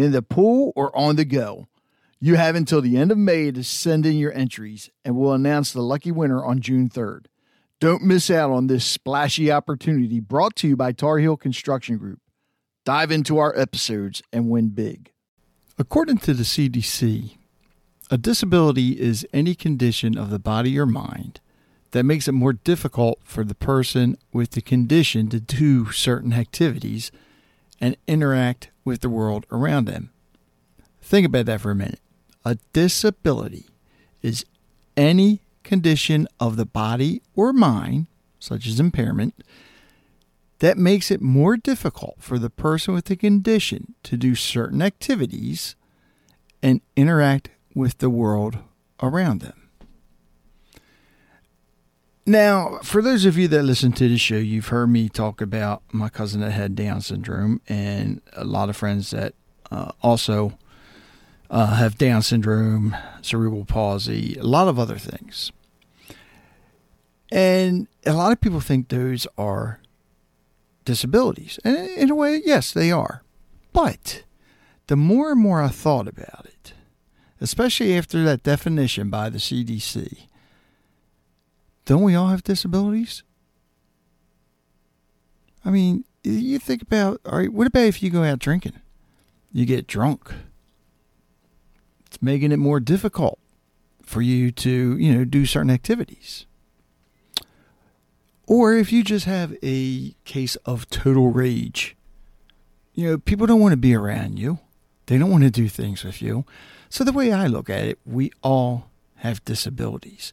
in the pool, or on the go. You have until the end of May to send in your entries, and we'll announce the lucky winner on June 3rd. Don't miss out on this splashy opportunity brought to you by Tar Heel Construction Group. Dive into our episodes and win big. According to the CDC, a disability is any condition of the body or mind that makes it more difficult for the person with the condition to do certain activities and interact with the world around them. Think about that for a minute. A disability is any condition of the body or mind, such as impairment, that makes it more difficult for the person with the condition to do certain activities and interact with the world around them. Now, for those of you that listen to the show, you've heard me talk about my cousin that had Down syndrome, and a lot of friends that uh, also uh, have Down syndrome, cerebral palsy, a lot of other things. And a lot of people think those are disabilities. And in a way, yes, they are. But the more and more I thought about it, especially after that definition by the CDC, don't we all have disabilities? I mean, you think about, all right, what about if you go out drinking? You get drunk. It's making it more difficult for you to, you know, do certain activities. Or if you just have a case of total rage, you know, people don't want to be around you. They don't want to do things with you. So, the way I look at it, we all have disabilities.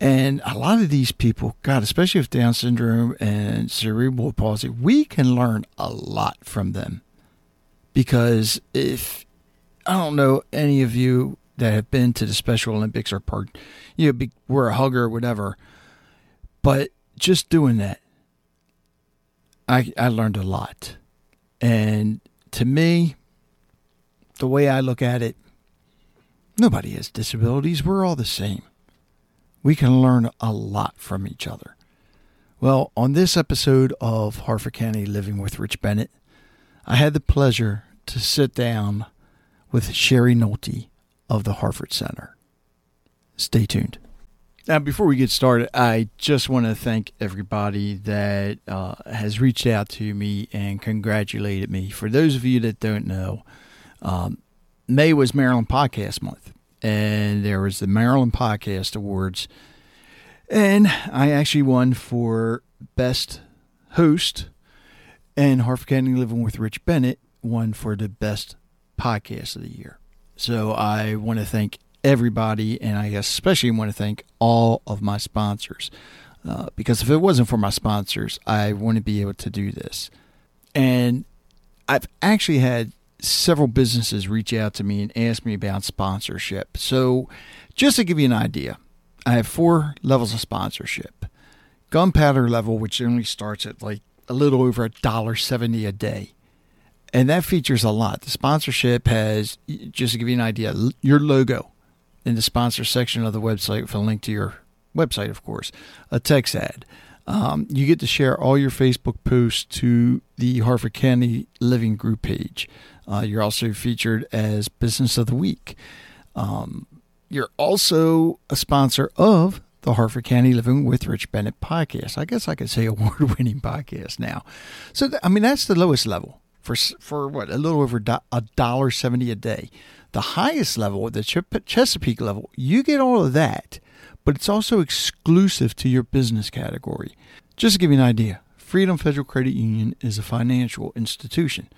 And a lot of these people, God, especially with Down syndrome and cerebral palsy, we can learn a lot from them. Because if I don't know any of you that have been to the Special Olympics or part, you know, were a hugger or whatever, but just doing that, I I learned a lot. And to me, the way I look at it, nobody has disabilities. We're all the same we can learn a lot from each other. Well, on this episode of Harford County Living with Rich Bennett, I had the pleasure to sit down with Sherry Nolte of the Harford Center. Stay tuned. Now, before we get started, I just want to thank everybody that uh, has reached out to me and congratulated me. For those of you that don't know, um, May was Maryland Podcast Month and there was the Maryland Podcast Awards, and I actually won for best host, and Harford County Living with Rich Bennett won for the best podcast of the year. So I want to thank everybody, and I especially want to thank all of my sponsors. Uh, because if it wasn't for my sponsors, I wouldn't be able to do this. And I've actually had several businesses reach out to me and ask me about sponsorship. So, just to give you an idea, I have four levels of sponsorship. Gunpowder level, which only starts at like a little over a dollar seventy a day, and that features a lot. The sponsorship has, just to give you an idea, your logo in the sponsor section of the website with a link to your website, of course, a text ad. Um, you get to share all your Facebook posts to the Harford County Living Group page. Uh, you're also featured as Business of the Week. Um, you're also a sponsor of the Harford County Living with Rich Bennett podcast. I guess I could say award winning podcast now. So, th- I mean, that's the lowest level for for what a little over a dollar seventy a day. The highest level, the Chesapeake level, you get all of that, but it's also exclusive to your business category. Just to give you an idea, Freedom Federal Credit Union is a financial institution.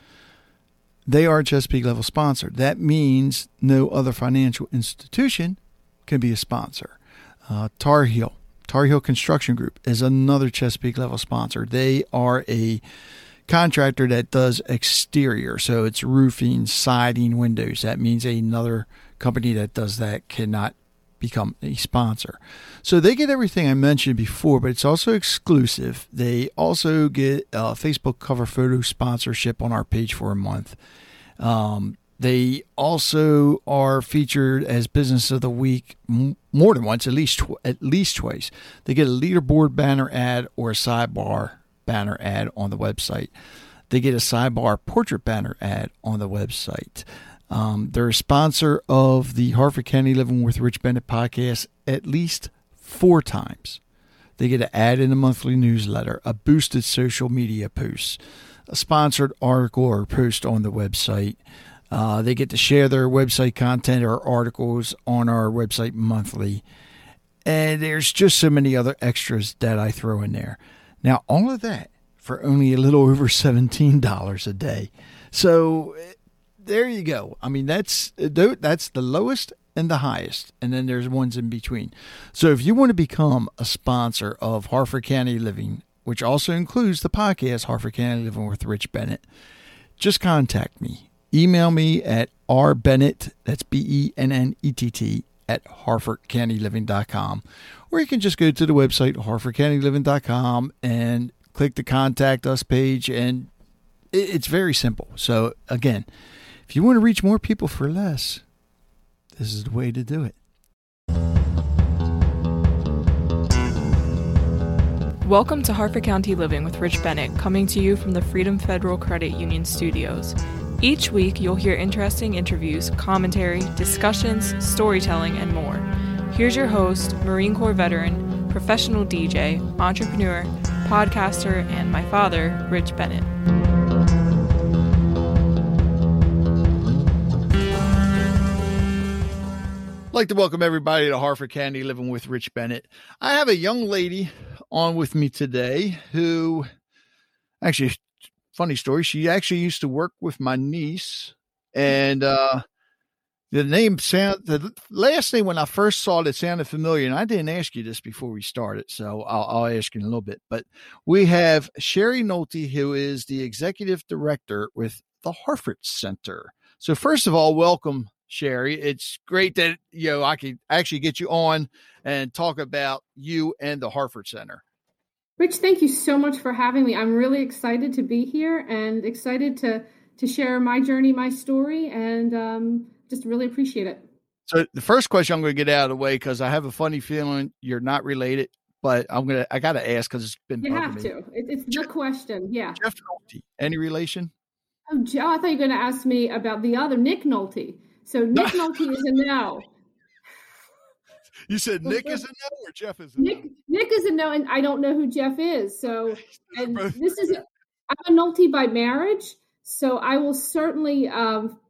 They are Chesapeake level sponsor. That means no other financial institution can be a sponsor. Uh, Tar Heel, Tar Heel Construction Group is another Chesapeake level sponsor. They are a contractor that does exterior, so it's roofing, siding, windows. That means another company that does that cannot become a sponsor. So they get everything I mentioned before, but it's also exclusive. They also get a Facebook cover photo sponsorship on our page for a month. Um, they also are featured as Business of the Week more than once, at least tw- at least twice. They get a leaderboard banner ad or a sidebar banner ad on the website. They get a sidebar portrait banner ad on the website. Um, they're a sponsor of the Harford County Living with Rich Bennett podcast at least four times. They get an ad in a monthly newsletter, a boosted social media post, a sponsored article or post on the website. Uh, they get to share their website content or articles on our website monthly. And there's just so many other extras that I throw in there. Now, all of that for only a little over $17 a day. So there you go. I mean, that's that's the lowest and the highest, and then there's ones in between. So if you want to become a sponsor of Harford County Living, which also includes the podcast Harford County Living with Rich Bennett, just contact me. Email me at rbennett, that's B E N N E T T, at harfordcountyliving.com. Or you can just go to the website, harfordcountyliving.com, and click the contact us page. And it's very simple. So, again, if you want to reach more people for less, this is the way to do it. Welcome to Harford County Living with Rich Bennett, coming to you from the Freedom Federal Credit Union studios. Each week, you'll hear interesting interviews, commentary, discussions, storytelling, and more. Here's your host, Marine Corps veteran, professional DJ, entrepreneur, podcaster, and my father, Rich Bennett. Like to welcome everybody to Harford County Living with Rich Bennett. I have a young lady on with me today who actually funny story, she actually used to work with my niece and uh the name sound the last name when I first saw it, it sounded familiar, and I didn't ask you this before we started, so I'll, I'll ask you in a little bit. But we have Sherry Nolte, who is the executive director with the Harford Center. So first of all, welcome, Sherry. It's great that you know I can actually get you on and talk about you and the Harford Center. Rich, thank you so much for having me. I'm really excited to be here and excited to to share my journey, my story, and um, just really appreciate it. So the first question I'm going to get out of the way because I have a funny feeling you're not related, but I'm gonna I got to ask because it's been you have me. to. It, it's Jeff, the question. Yeah. Jeff Nolte, any relation? Oh, Joe, I thought you were going to ask me about the other Nick Nolte. So Nick Nolte is a no. You said Nick is a no or Jeff is a Nick, no? Nick is a no, and I don't know who Jeff is. So, and this is, I'm a Nolte by marriage. So I will certainly, um,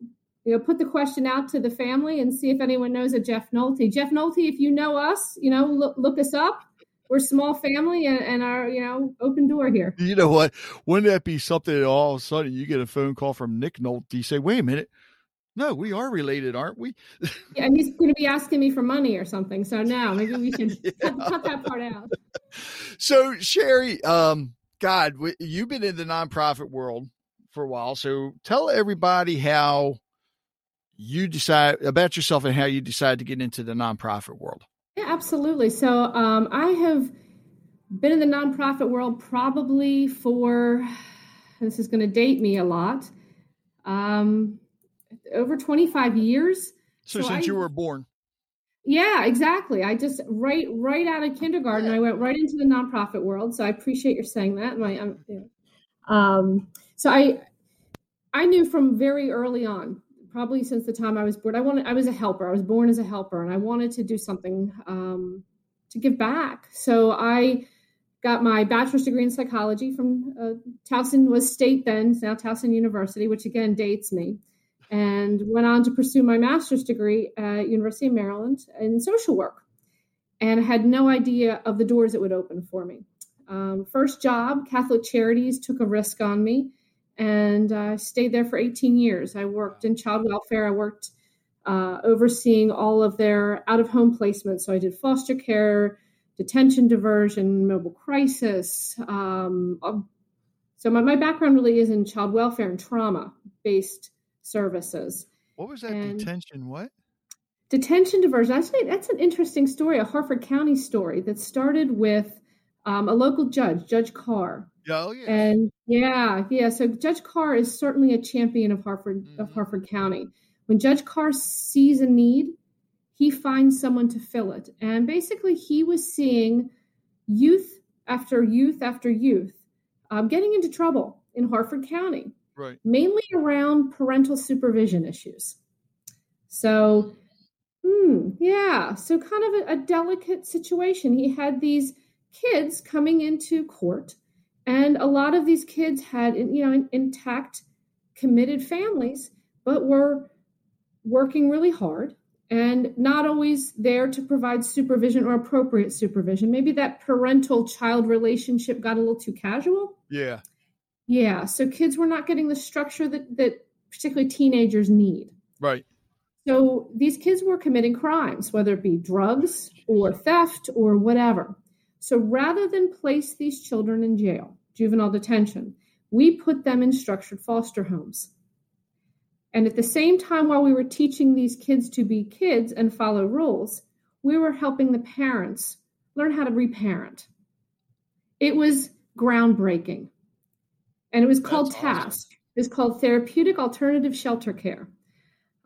you know, put the question out to the family and see if anyone knows a Jeff Nolte. Jeff Nolte, if you know us, you know, look, look us up. We're a small family and, and our, you know, open door here. You know what? Wouldn't that be something that all of a sudden you get a phone call from Nick Nolte? You say, wait a minute no, we are related, aren't we? yeah, and he's going to be asking me for money or something. So now maybe we should yeah. cut, cut, that part out. So Sherry, um, God, you've been in the nonprofit world for a while. So tell everybody how you decide about yourself and how you decide to get into the nonprofit world. Yeah, absolutely. So um, I have been in the nonprofit world probably for this is going to date me a lot. Um, over 25 years. So, so since I, you were born. Yeah, exactly. I just right right out of kindergarten, yeah. I went right into the nonprofit world. So I appreciate your saying that. My, um, um, so I I knew from very early on, probably since the time I was born, I wanted I was a helper. I was born as a helper, and I wanted to do something um, to give back. So I got my bachelor's degree in psychology from uh, Towson was state then, now Towson University, which again dates me, and went on to pursue my master's degree at University of Maryland in social work, and had no idea of the doors it would open for me. Um, first job, Catholic Charities took a risk on me, and I stayed there for 18 years. I worked in child welfare. I worked uh, overseeing all of their out of home placements. So I did foster care detention diversion, mobile crisis. Um, um, so my, my background really is in child welfare and trauma based services. What was that and detention? What? Detention diversion. Actually, that's an interesting story, a Harford County story that started with um, a local judge, Judge Carr. Oh, yeah. And yeah, yeah. So Judge Carr is certainly a champion of Harford mm-hmm. of Harford County. When Judge Carr sees a need, he finds someone to fill it. And basically, he was seeing youth after youth after youth um, getting into trouble in Harford County, right. mainly around parental supervision issues. So, hmm, yeah, so kind of a, a delicate situation. He had these kids coming into court, and a lot of these kids had, you know, intact, committed families, but were working really hard and not always there to provide supervision or appropriate supervision. Maybe that parental child relationship got a little too casual. Yeah. Yeah. So kids were not getting the structure that, that particularly teenagers need. Right. So these kids were committing crimes, whether it be drugs or theft or whatever. So rather than place these children in jail, juvenile detention, we put them in structured foster homes. And at the same time, while we were teaching these kids to be kids and follow rules, we were helping the parents learn how to reparent. It was groundbreaking. And it was called That's TASC. Awesome. It was called Therapeutic Alternative Shelter Care.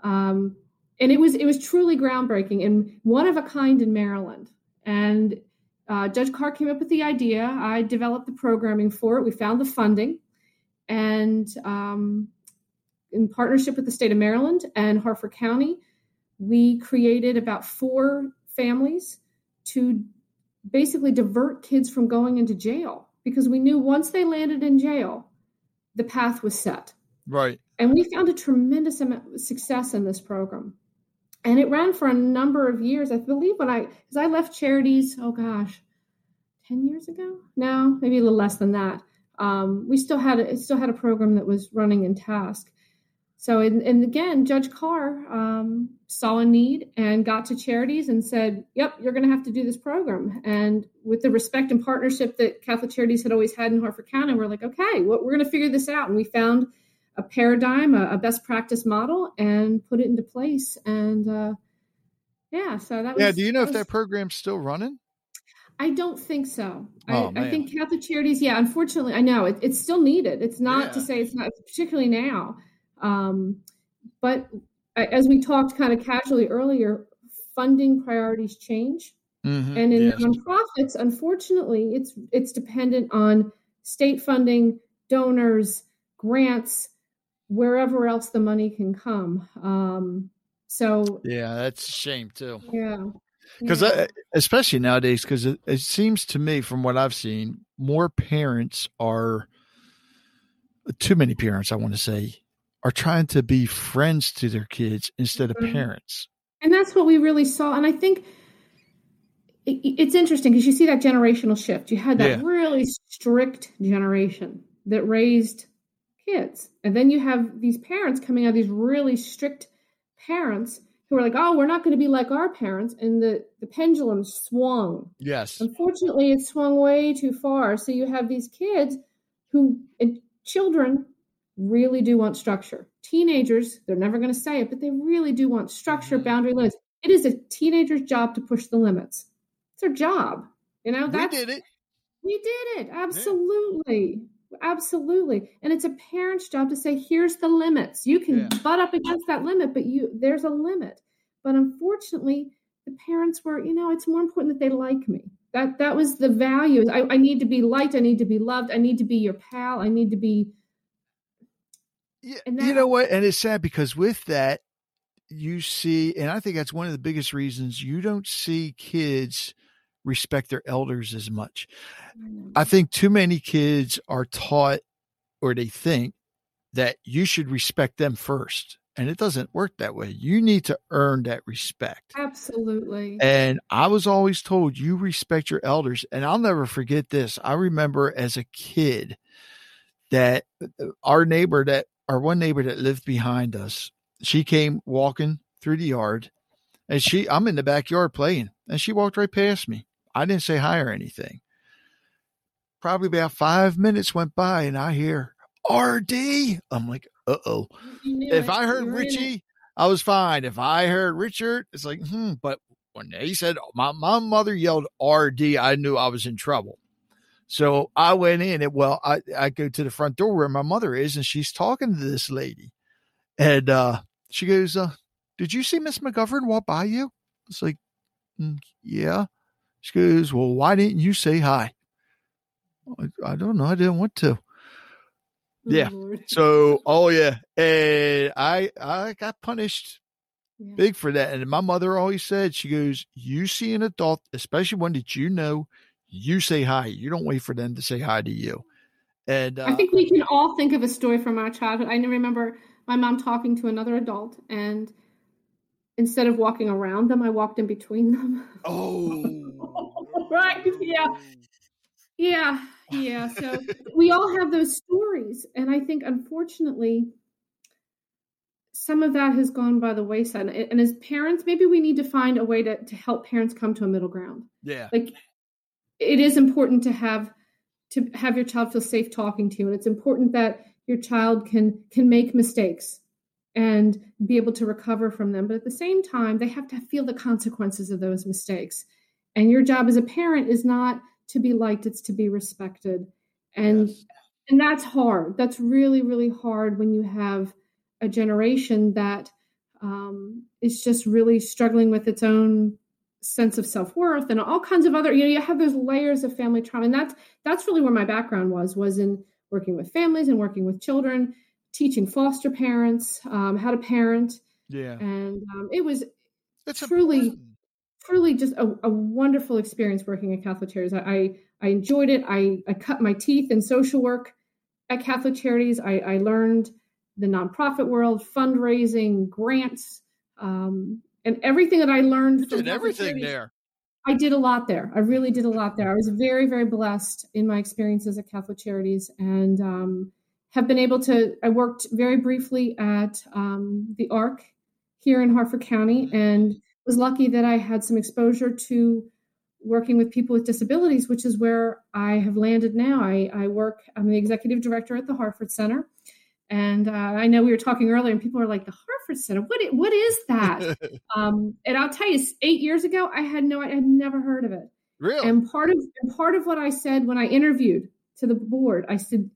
Um, and it was it was truly groundbreaking and one of a kind in Maryland. And uh, Judge Carr came up with the idea. I developed the programming for it. We found the funding, and um, in partnership with the state of Maryland and Harford County, we created about four families to basically divert kids from going into jail because we knew once they landed in jail, the path was set. Right. And we found a tremendous amount of success in this program. And it ran for a number of years. I believe when I, because I left charities, oh gosh, 10 years ago? No, maybe a little less than that. Um, we still had a, still had a program that was running in TASC. So, and, and again, Judge Carr um, saw a need and got to charities and said, "Yep, you're going to have to do this program." And with the respect and partnership that Catholic Charities had always had in Harford County, we're like, "Okay, well, we're going to figure this out." And we found a paradigm, a, a, best practice model, and put it into place. And uh, yeah, so that was. Yeah, do you know that if that program's still running? I don't think so. Oh, I, I, think Catholic Charities, yeah, unfortunately, I know it, it's still needed. It's not yeah. to say it's not, particularly now. Um, but as we talked kind of casually earlier, funding priorities change. Mm-hmm. And in yes. nonprofits, unfortunately, it's it's dependent on state funding, donors, grants, wherever else the money can come. Um, so yeah, that's a shame too. Yeah, because yeah. especially nowadays, because it, it seems to me, from what I've seen, more parents are too many parents. I want to say are trying to be friends to their kids instead of mm-hmm. parents. And that's what we really saw. And I think it's interesting because you see that generational shift. You had that yeah. really strict generation that raised kids. And then you have these parents coming out, these really strict parents who are like, oh, we're not going to be like our parents. And the, the pendulum swung. Yes. Unfortunately, it swung way too far. So you have these kids who, and children really do want structure. Teenagers, they're never going to say it, but they really do want structure, mm-hmm. boundary limits. It is a teenager's job to push the limits. It's their job. You know, that's, we did it. We did it. Absolutely. Yeah. Absolutely. And it's a parent's job to say, here's the limits. You can yeah. butt up against that limit, but you there's a limit. But unfortunately, the parents were, you know, it's more important that they like me. That that was the value. I, I need to be liked. I need to be loved. I need to be your pal. I need to be yeah, that, you know what? And it's sad because with that, you see, and I think that's one of the biggest reasons you don't see kids respect their elders as much. I think too many kids are taught or they think that you should respect them first. And it doesn't work that way. You need to earn that respect. Absolutely. And I was always told you respect your elders. And I'll never forget this. I remember as a kid that uh, our neighbor that our one neighbor that lived behind us, she came walking through the yard and she I'm in the backyard playing and she walked right past me. I didn't say hi or anything. Probably about five minutes went by and I hear RD. I'm like, uh oh. If I heard Richie, I was fine. If I heard Richard, it's like, hmm. But when he said my, my mother yelled RD, I knew I was in trouble. So I went in and well, I, I go to the front door where my mother is, and she's talking to this lady. And uh, she goes, uh, Did you see Miss McGovern walk by you? It's like, mm, Yeah. She goes, Well, why didn't you say hi? I, I don't know. I didn't want to. Yeah. Oh, so, oh yeah, and I I got punished yeah. big for that. And my mother always said, she goes, "You see an adult, especially one that you know, you say hi. You don't wait for them to say hi to you." And uh, I think we can all think of a story from our childhood. I remember my mom talking to another adult, and instead of walking around them, I walked in between them. Oh, right, yeah, yeah yeah so we all have those stories and i think unfortunately some of that has gone by the wayside and as parents maybe we need to find a way to, to help parents come to a middle ground yeah like it is important to have to have your child feel safe talking to you. And it's important that your child can can make mistakes and be able to recover from them. But at the same time they have to feel the consequences of those mistakes. And your job as a parent is not to be liked it's to be respected. And yes. and that's hard. That's really really hard when you have a generation that um, is just really struggling with its own sense of self-worth and all kinds of other you know you have those layers of family trauma and that's that's really where my background was was in working with families and working with children teaching foster parents um, how to parent yeah and um, it was it's truly important truly just a, a, wonderful experience working at Catholic Charities. I, I, I enjoyed it. I, I cut my teeth in social work at Catholic Charities. I, I learned the nonprofit world, fundraising, grants, um, and everything that I learned. Everything there. I did a lot there. I really did a lot there. I was very, very blessed in my experiences at Catholic Charities and um, have been able to. I worked very briefly at um, the ARC here in Harford County and was lucky that I had some exposure to working with people with disabilities, which is where I have landed now. I, I work, I'm the executive director at the Harford Center. And uh, I know we were talking earlier, and people are like, the Harford Center, what, what is that? um, and I'll tell you, eight years ago, I had no, I had never heard of it. Really? And part of, and part of what I said when I interviewed to the board, I said,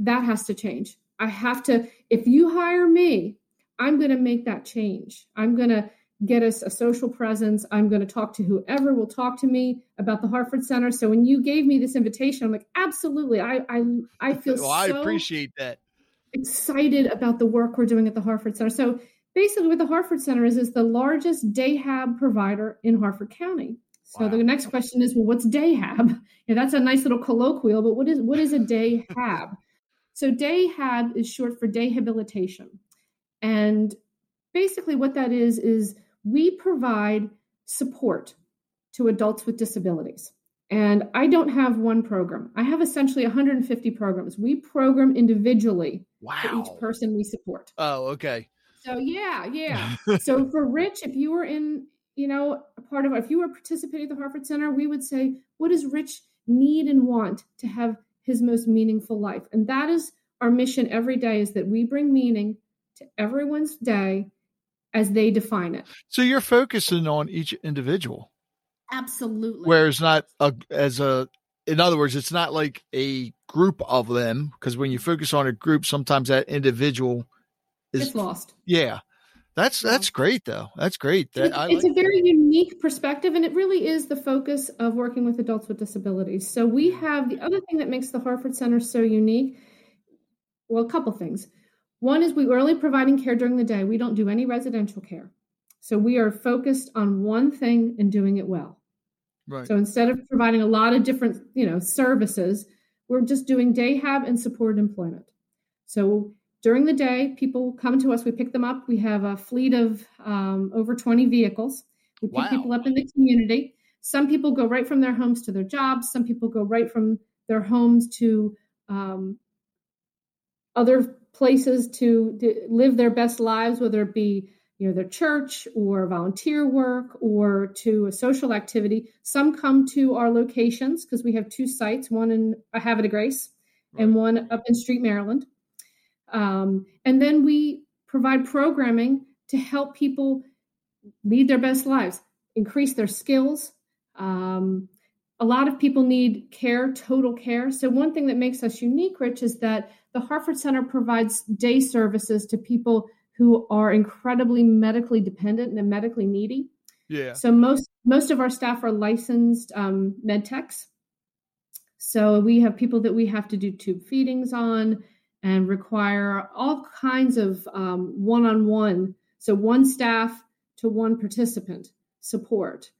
that has to change. I have to, if you hire me, I'm going to make that change. I'm going to get us a social presence. I'm going to talk to whoever will talk to me about the Harford Center. So when you gave me this invitation, I'm like, absolutely. I I I feel well, so I appreciate that. Excited about the work we're doing at the Harford Center. So basically, what the Harford Center is is the largest day hab provider in Harford County. So wow. the next question is, well, what's day hab? Yeah, that's a nice little colloquial, but what is what is a day hab? so day hab is short for day habilitation, and basically what that is is we provide support to adults with disabilities. And I don't have one program. I have essentially 150 programs. We program individually wow. for each person we support. Oh, okay. So yeah, yeah. so for Rich, if you were in, you know, a part of if you were participating at the Harford Center, we would say, what does Rich need and want to have his most meaningful life? And that is our mission every day is that we bring meaning to everyone's day as they define it. So you're focusing on each individual. Absolutely. Whereas not a, as a, in other words, it's not like a group of them because when you focus on a group, sometimes that individual is it's lost. Yeah. That's that's great though. That's great. That, it's, it's like a very that. unique perspective, and it really is the focus of working with adults with disabilities. So we mm-hmm. have the other thing that makes the Harford Center so unique. Well, a couple things. One is we are only providing care during the day. We don't do any residential care. So we are focused on one thing and doing it well. Right. So instead of providing a lot of different, you know, services, we're just doing day hab and supported employment. So during the day, people come to us. We pick them up. We have a fleet of um, over 20 vehicles. We pick Wow. people up in the community. Some people go right from their homes to their jobs. Some people go right from their homes to um, other places to, to live their best lives, whether it be you know their church or volunteer work or to a social activity. Some come to our locations because we have two sites, one in Havre Grace and one up in Street, Maryland. Um, and then we provide programming to help people lead their best lives, increase their skills. Um, a lot of people need care, total care. So, one thing that makes us unique, Rich, is that the Harford Center provides day services to people who are incredibly medically dependent and medically needy. Yeah. So most most of our staff are licensed um, med techs. So we have people that we have to do tube feedings on and require all kinds of um, one-on-one. So one staff to one participant support.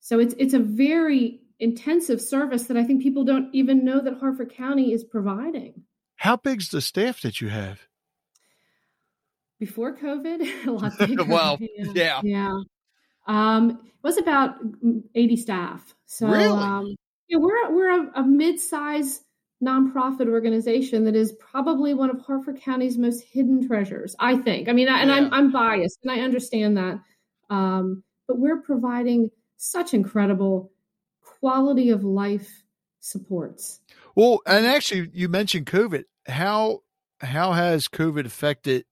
So it's it's a very intensive service that I think people don't even know that Harford County is providing. How big's the staff that you have? Before COVID, a lot bigger. Well, yeah. yeah. Um, it was about 80 staff. So Really? um, yeah, we're we're a, a mid-size nonprofit organization that is probably one of Harford County's most hidden treasures. I think. I mean, I, and Yeah. I'm I'm biased, and I understand that. Um, but we're providing such incredible quality of life supports. Well, and actually, you mentioned COVID. How how has COVID affected,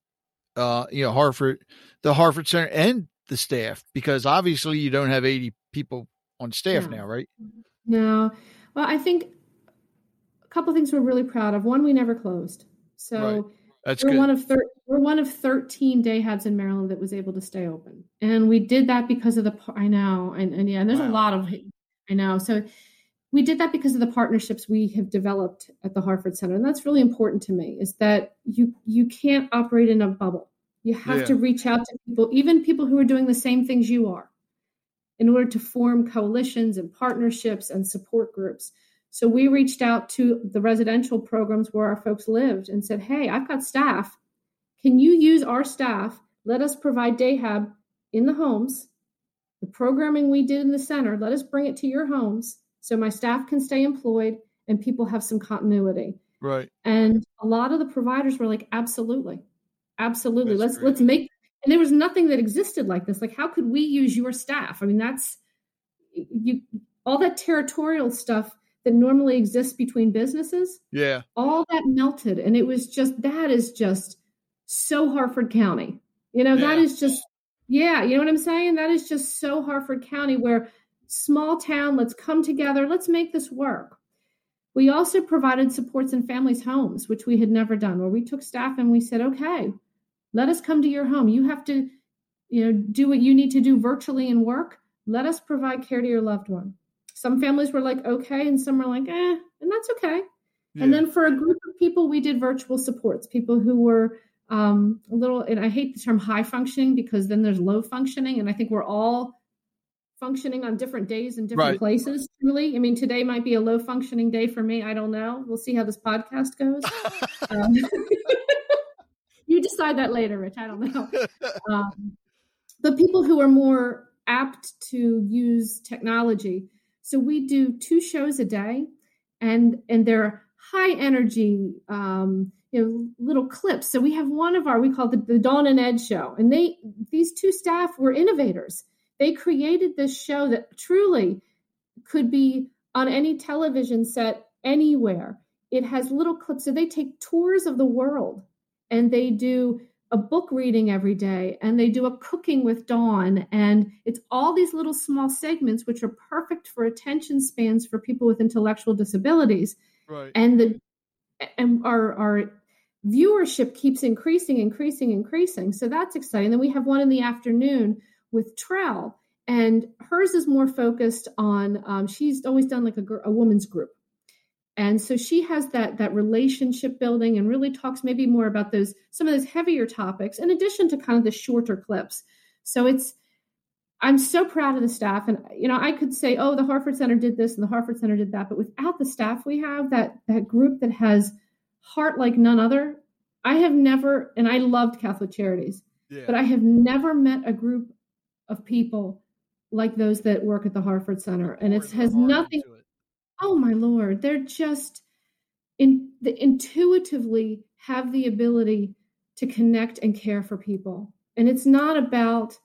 uh, you know, Harford, the Harford Center, and the staff? Because obviously, you don't have eighty people on staff Yeah. now, right? No. Well, I think a couple things we're really proud of. One, we never closed. So Right. That's we're good. one of thir- we're one of 13 day habs in Maryland that was able to stay open. And we did that because of the I know and, and yeah, and there's a lot of I know. So we did that because of the partnerships we have developed at the Harford Center. And that's really important to me is that you you can't operate in a bubble. You have Yeah. to reach out to people, even people who are doing the same things you are, in order to form coalitions and partnerships and support groups. So we reached out to the residential programs where our folks lived and said, "Hey, I've got staff. Can you use our staff? Let us provide day hab in the homes. The programming we did in the center, let us bring it to your homes so my staff can stay employed and people have some continuity." right. And a lot of the providers were like, "Absolutely, absolutely. That's let's great. let's make." And there was nothing that existed like this. Like, how could we use your staff? I mean, that's you all that territorial stuff that normally exists between businesses Yeah. all that melted and it was just that is just so harford county you know that Yeah. is just yeah you know what i'm saying that is just so harford county where small town let's come together let's make this work we also provided supports in families homes which we had never done where we took staff and we said okay let us come to your home you have to you know do what you need to do virtually and work let us provide care to your loved one some families were like okay and some were like eh and that's okay yeah. and then for a group of people, we did virtual supports, people who were um, a little, and I hate the term high functioning because then there's low functioning. And I think we're all functioning on different days in different Right. places, truly. I mean, today might be a low functioning day for me. I don't know. We'll see how this podcast goes. Um, you decide that later, Rich. I don't know. Um, but people who are more apt to use technology. So we do two shows a day and and they're high energy um, you know little clips so we have one of our we call it the, the dawn and ed show and they these two staff were innovators they created this show that truly could be on any television set anywhere. It has little clips so they take tours of the world and they do a book reading every day and they do a cooking with dawn and it's all these little small segments which are perfect for attention spans for people with intellectual disabilities. Right. and the and our our viewership keeps increasing increasing increasing. So that's exciting. Then we have one in the afternoon with Trell and hers is more focused on um, she's always done like a, a woman's group and so she has that that relationship building and really talks maybe more about those some of those heavier topics in addition to kind of the shorter clips so it's I'm so proud of the staff. And, you know, I could say, oh, the Harford Center did this and the Harford Center did that. But without the staff we have, that, that group that has heart like none other, I have never, and I loved Catholic Charities, yeah. but I have never met a group of people like those that work at the Harford Center. And it has nothing, it. oh my Lord, they're just in, the, intuitively have the ability to connect and care for people. And it's not about,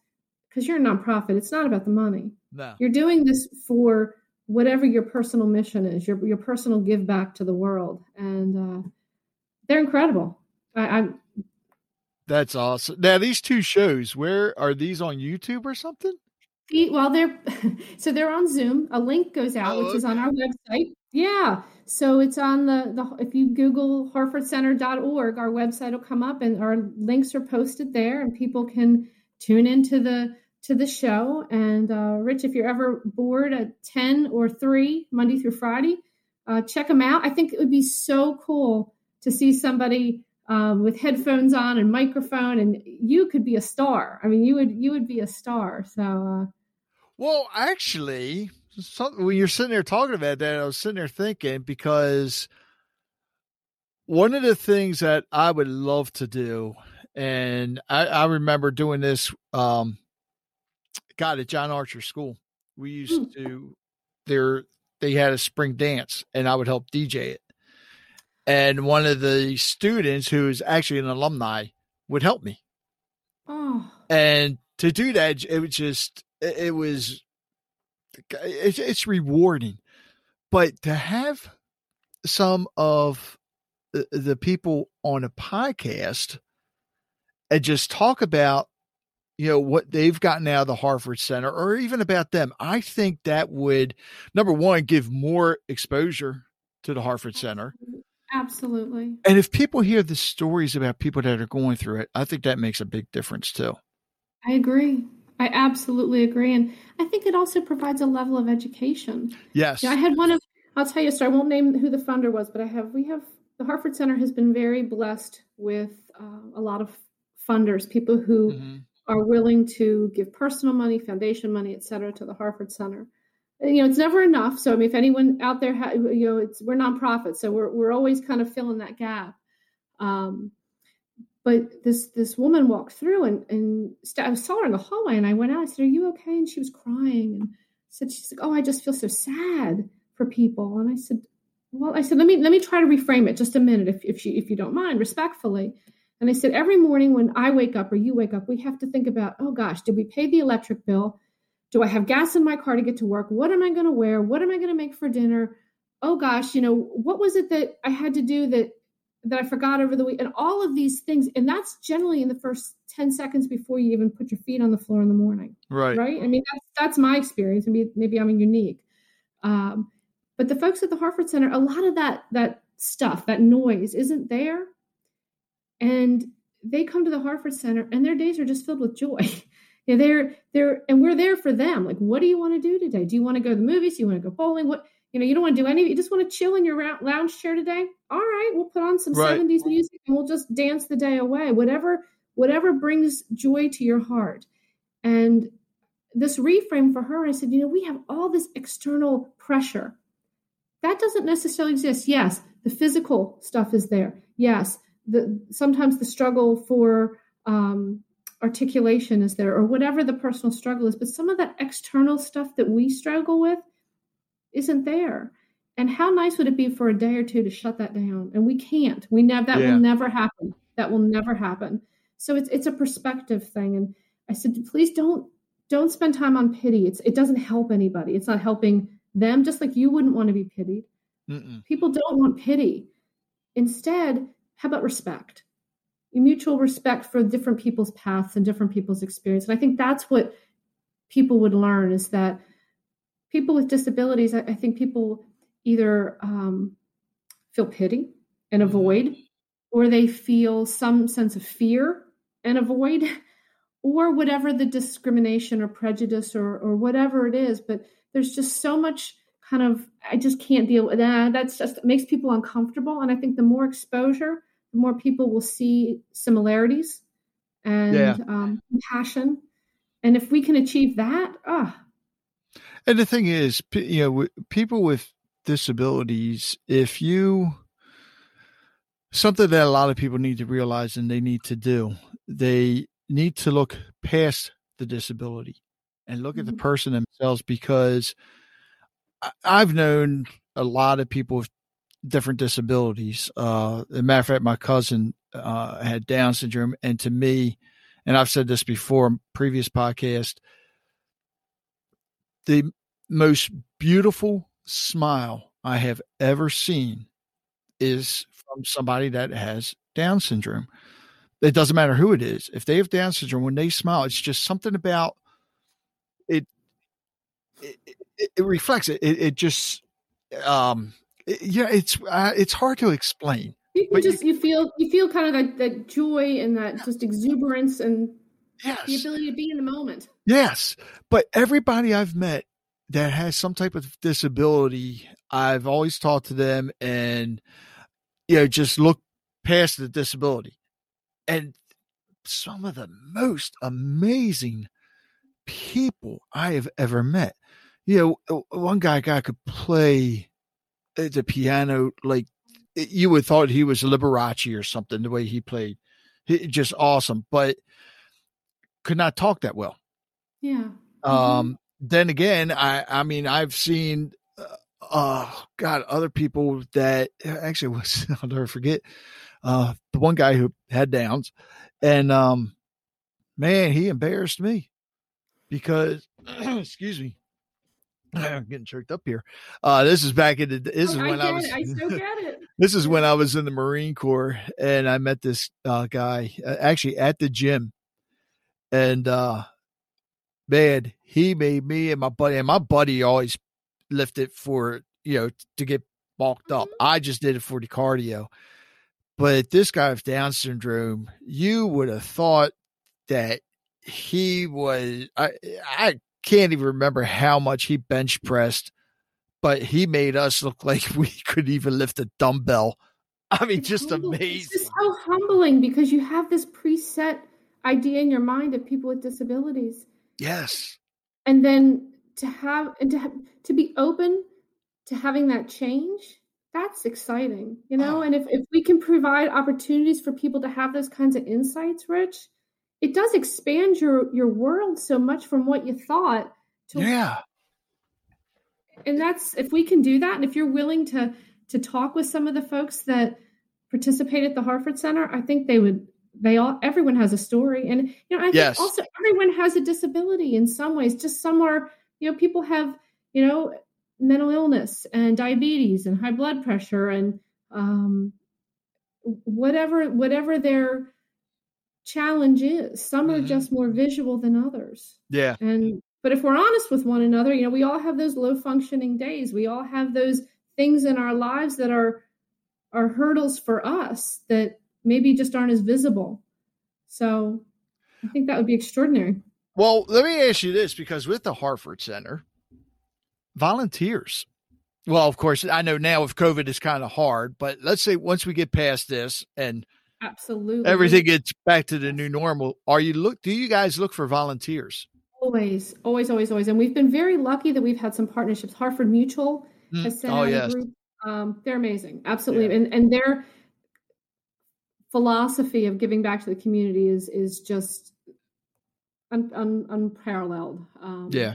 because you're a nonprofit, it's not about the money. No. You're doing this for whatever your personal mission is, your your personal give back to the world, and uh, they're incredible. I, I that's awesome. Now these two shows, where are these on YouTube or something? Well, they're so they're on Zoom. A link goes out, oh, which okay. is on our website. Yeah, so it's on the the if you Google harfordcenter.org, our website will come up, and our links are posted there, and people can tune into the to the show. And uh, Rich, if you're ever bored at 10 or 3, Monday through Friday, uh, check them out. I think it would be so cool to see somebody um, with headphones on and microphone, and you could be a star. I mean, you would you would be a star. So, uh, well, actually, when you're sitting there talking about that, I was sitting there thinking because one of the things that I would love to do, and I, I remember doing this um, God, at John Archer School, we used mm. to there they had a spring dance, and I would help DJ it. And one of the students, who is actually an alumni, would help me. Oh. And to do that, it was just it, was it's, it's rewarding, but to have some of the, the people on a podcast and just talk about you know what they've gotten out of the Harford Center or even about them. I think that would number one give more exposure to the Harford Center. Mm-hmm. Absolutely. And if people hear the stories about people that are going through it, I think that makes a big difference too. I agree. I absolutely agree. And I think it also provides a level of education. Yes. I had one of, I'll tell you a story. I won't name who the funder was, but I have, we have, the Harford Center has been very blessed with uh, a lot of funders, people who mm-hmm are willing to give personal money, foundation money, et cetera, to the Harford Center. You know, it's never enough. So, I mean, if anyone out there, ha- you know, it's we're nonprofit, so we're we're always kind of filling that gap. Um, but this this woman walked through and and st- I saw her in the hallway, and I went out. I said, "Are you okay?" And she was crying and said, "She's like, oh, I just feel so sad for people." And I said, "Well, I said, let me let me try to reframe it just a minute, if if you if you don't mind, respectfully." And I said, every morning when I wake up or you wake up, we have to think about, oh gosh, did we pay the electric bill? Do I have gas in my car to get to work? What am I going to wear? What am I going to make for dinner? Oh gosh, you know, what was it that I had to do that that I forgot over the week? And all of these things, and that's generally in the first 10 seconds before you even put your feet on the floor in the morning. Right. Right. I mean, that's that's my experience. Maybe maybe I'm unique. Um, but the folks at the Harford Center, a lot of that that stuff, that noise isn't there and they come to the Harford Center and their days are just filled with joy. you know, they're they're and we're there for them. Like, what do you want to do today? Do you want to go to the movies? Do you want to go bowling? What you know, you don't want to do any. You just want to chill in your lounge chair today. All right, we'll put on some right. 70s music and we'll just dance the day away. Whatever whatever brings joy to your heart. And this reframe for her, I said, you know, we have all this external pressure. That doesn't necessarily exist. Yes, the physical stuff is there. Yes, the sometimes the struggle for um, articulation is there or whatever the personal struggle is but some of that external stuff that we struggle with isn't there. And how nice would it be for a day or two to shut that down? And we can't. We never that yeah. will never happen. That will never happen. So it's it's a perspective thing. And i said please don't don't spend time on pity. It's it doesn't help anybody. It's not helping them just like you wouldn't want to be pitied. Mm-mm. people don't want pity. Instead how about respect? Mutual respect for different people's paths and different people's experience. And I think that's what people would learn is that people with disabilities, I, I think people either um, feel pity and mm-hmm. avoid, or they feel some sense of fear and avoid, or whatever the discrimination or prejudice or, or whatever it is. But there's just so much kind of, I just can't deal with that. That's just, makes people uncomfortable. And I think the more exposure, more people will see similarities and yeah. um, compassion And if we can achieve that, ah. Oh. And the thing is, you know, people with disabilities, if you something that a lot of people need to realize and they need to do, they need to look past the disability and look mm-hmm. at the mm-hmm. person themselves because I've known a lot of people with different disabilities. Uh, as a matter of fact, my cousin uh, had Down syndrome, and to me, and I've said this before, previous podcast, the most beautiful smile I have ever seen is from somebody that has Down syndrome. It doesn't matter who it is. If they have Down syndrome, when they smile, it's just something about it. It, it, it reflects it. it. It just, um, yeah, it's uh, it's hard to explain. You but just you, you, feel you feel kind of that, that joy and that just exuberance and yes. the ability to be in the moment. Yes, but everybody I've met that has some type of disability, I've always talked to them and you know just look past the disability, and some of the most amazing people I have ever met. You know, one guy guy could play the piano like you would thought he was Liberace or something the way he played. He, just awesome, but could not talk that well. Yeah. Mm-hmm. Um. Then again, I I mean I've seen, uh, uh God, other people that actually was I'll never forget, uh, the one guy who had downs, and um, man, he embarrassed me because excuse me I'm getting choked up here. Uh, this is back in the. This oh, is when I, I was. I still get it. This is when I was in the Marine Corps, and I met this uh, guy uh, actually at the gym, and uh, man, he made me and my buddy, and my buddy always lifted for you know to get bulked up. Mm-hmm. I just did it for the cardio, but this guy with Down syndrome, you would have thought that he was. I I can't even remember how much he bench pressed, but he made us look like we could even lift a dumbbell. I mean, it's just amazing. It's just so humbling because you have this preset idea in your mind of people with disabilities. Yes. And then to have and to have, to be open to having that change, that's exciting, you know. Oh. And if if we can provide opportunities for people to have those kinds of insights, Rich, it does expand your your world so much from what you thought to yeah. And that's if we can do that and if you're willing to to talk with some of the folks that participate at the harford center i think they would they all everyone has a story. And you know i yes. think also everyone has a disability in some ways. Just some are you know people have you know mental illness and diabetes and high blood pressure and um, whatever whatever their challenge is. Some are mm-hmm. just more visual than others. Yeah. And but if we're honest with one another, you know, we all have those low functioning days. We all have those things in our lives that are are hurdles for us that maybe just aren't as visible. So I think that would be extraordinary. Well, let me ask you this because with the Harford Center, volunteers. Well, of course, I know now with COVID is kind of hard, but let's say once we get past this and Absolutely. Everything gets back to the new normal. Are you look do you guys look for volunteers? Always, always, always, always. And we've been very lucky that we've had some partnerships. Harford Mutual mm. has sent oh, out yes. a group. Um, they're amazing. Absolutely. Yeah. And and their philosophy of giving back to the community is is just un, un, unparalleled. Um, yeah.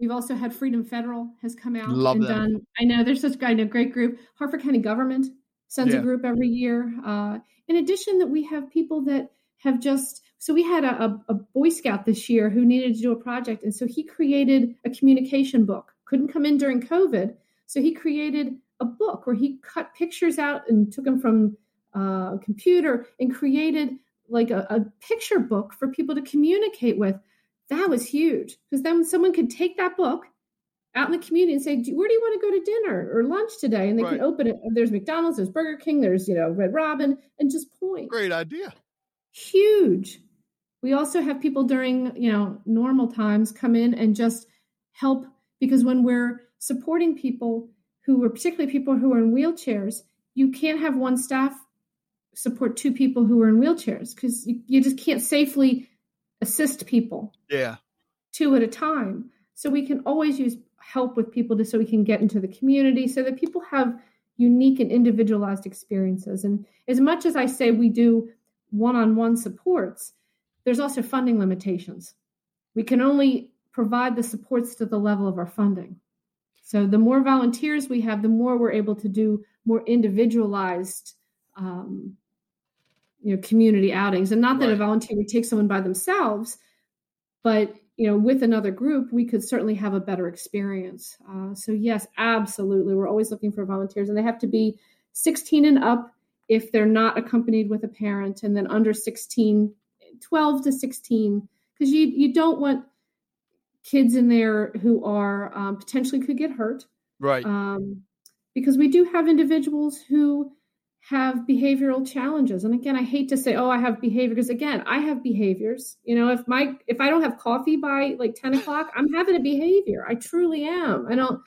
We've also had Freedom Federal has come out Love and them. done. I know there's such a great group. Harford County Government sends yeah. a group every year. Uh, in addition, that we have people that have just so we had a, a, Boy Scout this year who needed to do a project, and so he created a communication book. Couldn't come in during COVID, so he created a book where he cut pictures out and took them from uh, a computer and created like a, a picture book for people to communicate with. That was huge because then someone could take that book out in the community and say, where do you want to go to dinner or lunch today? And they right. can open it. There's McDonald's, there's Burger King, there's, you know, Red Robin, and just point. Great idea. Huge. We also have people during, you know, normal times come in and just help because when we're supporting people who are particularly people who are in wheelchairs, you can't have one staff support two people who are in wheelchairs because you, you just can't safely assist people. Yeah. two at a time. So we can always use help with people just so we can get into the community so that people have unique and individualized experiences. And as much as I say we do one-on-one supports, there's also funding limitations. We can only provide the supports to the level of our funding. So the more volunteers we have, the more we're able to do more individualized um, you know community outings and not that right. a volunteer would take someone by themselves but you know with another group we could certainly have a better experience. Uh, so yes absolutely. We're always looking for volunteers and they have to be 16 and up if they're not accompanied with a parent and then under 16 12 to 16 because you you don't want kids in there who are um, potentially could get hurt. Right. Um, because we do have individuals who have behavioral challenges. And again i hate to say oh i have behavior because again i have behaviors. You know if my if i don't have coffee by like 10 o'clock i'm having a behavior. I truly am. I don't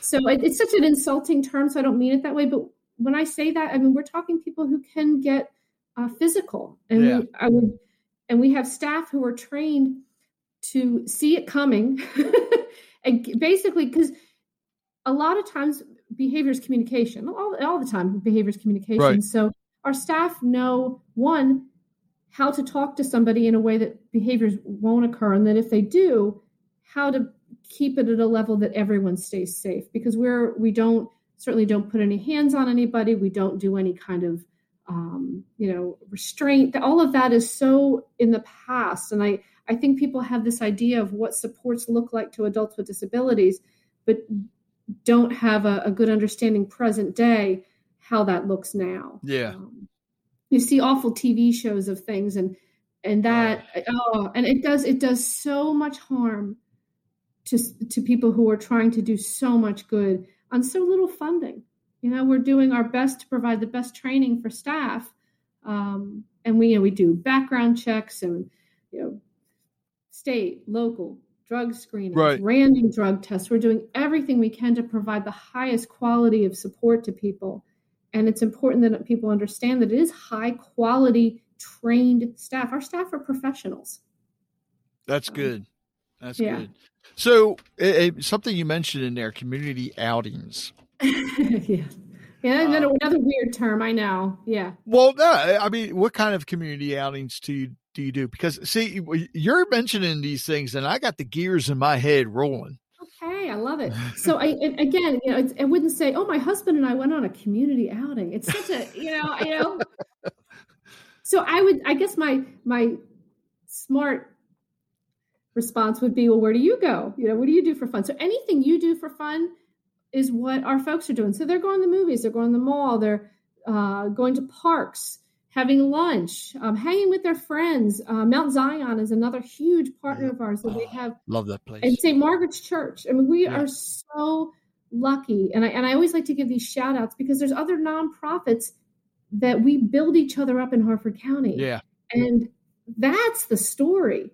so it, it's such an insulting term so i don't mean it that way. But when i say that i mean we're talking people who can get uh, physical. And yeah. we, i would and we have staff who are trained to see it coming. And basically because a lot of times behaviors communication. All, all the time behaviors communication. Right. so our staff know one how to talk to somebody in a way that behaviors won't occur. And then if they do how to keep it at a level that everyone stays safe. Because we're we don't certainly don't put any hands on anybody. We don't do any kind of um, you know restraint. All of that is so in the past. And i i think people have this idea of what supports look like to adults with disabilities. But don't have a, a good understanding present day how that looks now. Yeah. Um, you see awful TV shows of things and and that oh and it does it does so much harm to to people who are trying to do so much good on so little funding. You know, we're doing our best to provide the best training for staff, um, and we you know, we do background checks and you know state, local, drug screening, right. random drug tests. We're doing everything we can to provide the highest quality of support to people. And it's important that people understand that it is high quality trained staff. Our staff are professionals. That's um, good. That's yeah. good. So, something you mentioned in there community outings. yeah. Yeah, and then uh, another weird term. I know. Yeah. Well, no, I mean, what kind of community outings do you do you do? Because see, you're mentioning these things, and I got the gears in my head rolling. Okay, I love it. So I again, you know, I wouldn't say, "Oh, my husband and I went on a community outing." It's such a, you know, you know. So I would, I guess my my smart response would be, "Well, where do you go? You know, what do you do for fun?" So anything you do for fun is what our folks are doing. So they're going to the movies, they're going to the mall, they're uh, going to parks, having lunch, um, hanging with their friends. Uh, Mount Zion is another huge partner yeah. of ours that oh, we have. Love that place. And St. Margaret's Church. I mean, we yeah. are so lucky. And I, and I always like to give these shout outs because there's other nonprofits that we build each other up in Harford County. Yeah. And that's the story.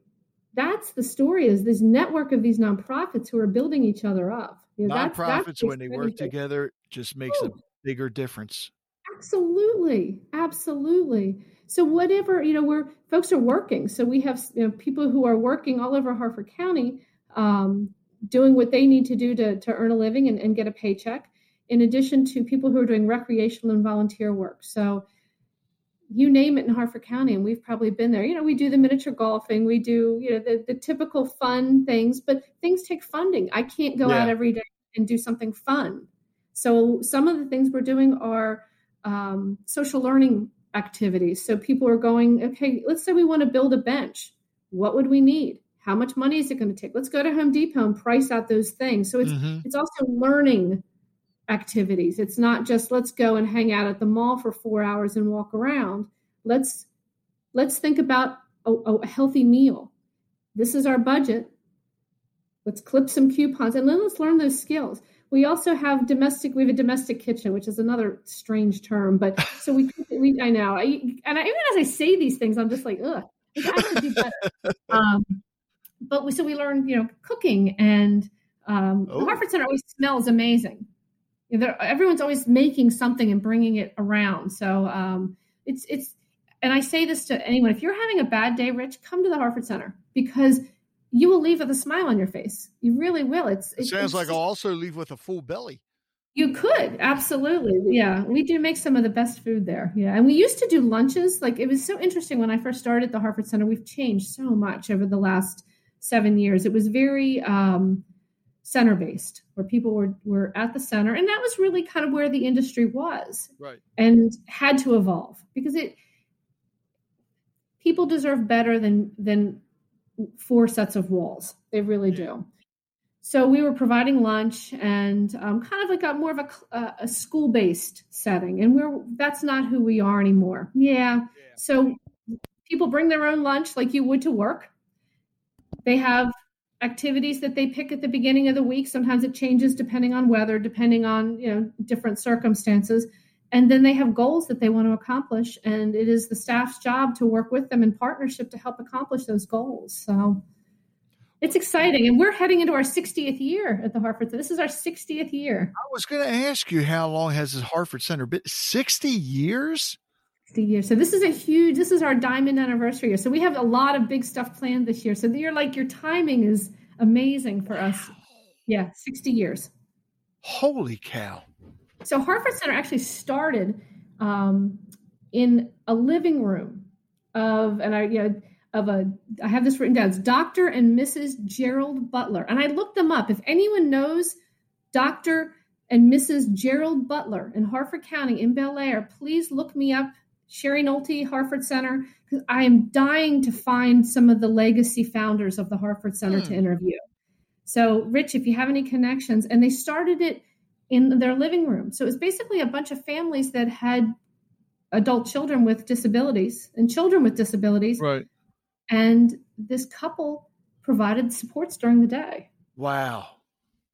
That's the story is this network of these nonprofits who are building each other up. You know, Nonprofits, that's, that's when they work together, just makes Ooh. a bigger difference. Absolutely, absolutely. So whatever you know, we're folks are working. So we have you know people who are working all over Harford County, um, doing what they need to do to to earn a living and, and get a paycheck. In addition to people who are doing recreational and volunteer work. So you name it in Harford County, and we've probably been there. You know, we do the miniature golfing, we do, you know, the, the typical fun things, but things take funding. I can't go yeah. out every day and do something fun. So some of the things we're doing are um, social learning activities. So people are going, okay, let's say we want to build a bench. What would we need? How much money is it going to take? Let's go to Home Depot and price out those things. So it's mm-hmm. it's also learning activities. It's not just let's go and hang out at the mall for four hours and walk around. Let's let's think about a, a healthy meal. This is our budget. Let's clip some coupons and then let's learn those skills. We also have domestic. We have a domestic kitchen, which is another strange term, but so we. we I know. I, and I, even as I say these things, I'm just like, ugh. I could do better. um, but we, so we learn, you know, cooking, and um, oh. the Harford Center always smells amazing you know, everyone's always making something and bringing it around. So um, it's it's and I say this to anyone: if you're having a bad day, Rich, come to the Harford Center because you will leave with a smile on your face. You really will. It's it, sounds it's, like I'll also leave with a full belly. You could absolutely, yeah. We do make some of the best food there, yeah. And we used to do lunches. Like it was so interesting when I first started the Harford Center. We've changed so much over the last seven years. It was very um, center based, where people were were at the center, and that was really kind of where the industry was, right? And had to evolve because it people deserve better than than four sets of walls. They really do. So we were providing lunch and um, kind of like a more of a, a school based setting, and we're that's not who we are anymore. Yeah. yeah. So people bring their own lunch like you would to work. They have activities that they pick at the beginning of the week. Sometimes it changes depending on weather, depending on you know different circumstances. And then they have goals that they want to accomplish, and it is the staff's job to work with them in partnership to help accomplish those goals. So it's exciting, and we're heading into our 60th year at the Harford. Center. This is our 60th year. I was going to ask you how long has this Harford Center been? 60 years. 60 years. So this is a huge. This is our diamond anniversary year. So we have a lot of big stuff planned this year. So you're like your timing is amazing for us. Yeah, 60 years. Holy cow! So Harford Center actually started um, in a living room of, and I, you know of a I have this written down. It's Dr. and Mrs. Gerald Butler. And I looked them up. If anyone knows Dr. and Mrs. Gerald Butler in Harford County in Bel Air, please look me up. Sherry Nolte, Harford Center, because I am dying to find some of the legacy founders of the Harford Center hmm. to interview. So, Rich, if you have any connections, and they started it in their living room. So it was basically a bunch of families that had adult children with disabilities and children with disabilities. Right. And this couple provided supports during the day. Wow.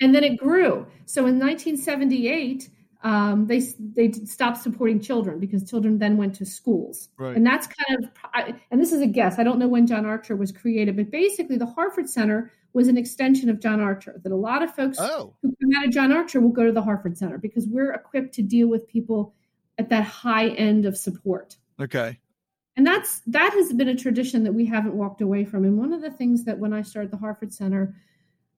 And then it grew. So in 1978, um, they they stopped supporting children because children then went to schools, right. and that's kind of I, and this is a guess. I don't know when John Archer was created, but basically the Harford Center was an extension of John Archer. That a lot of folks oh. who come out of John Archer will go to the Harford Center because we're equipped to deal with people at that high end of support. Okay and that's that has been a tradition that we haven't walked away from and one of the things that when i started the harford center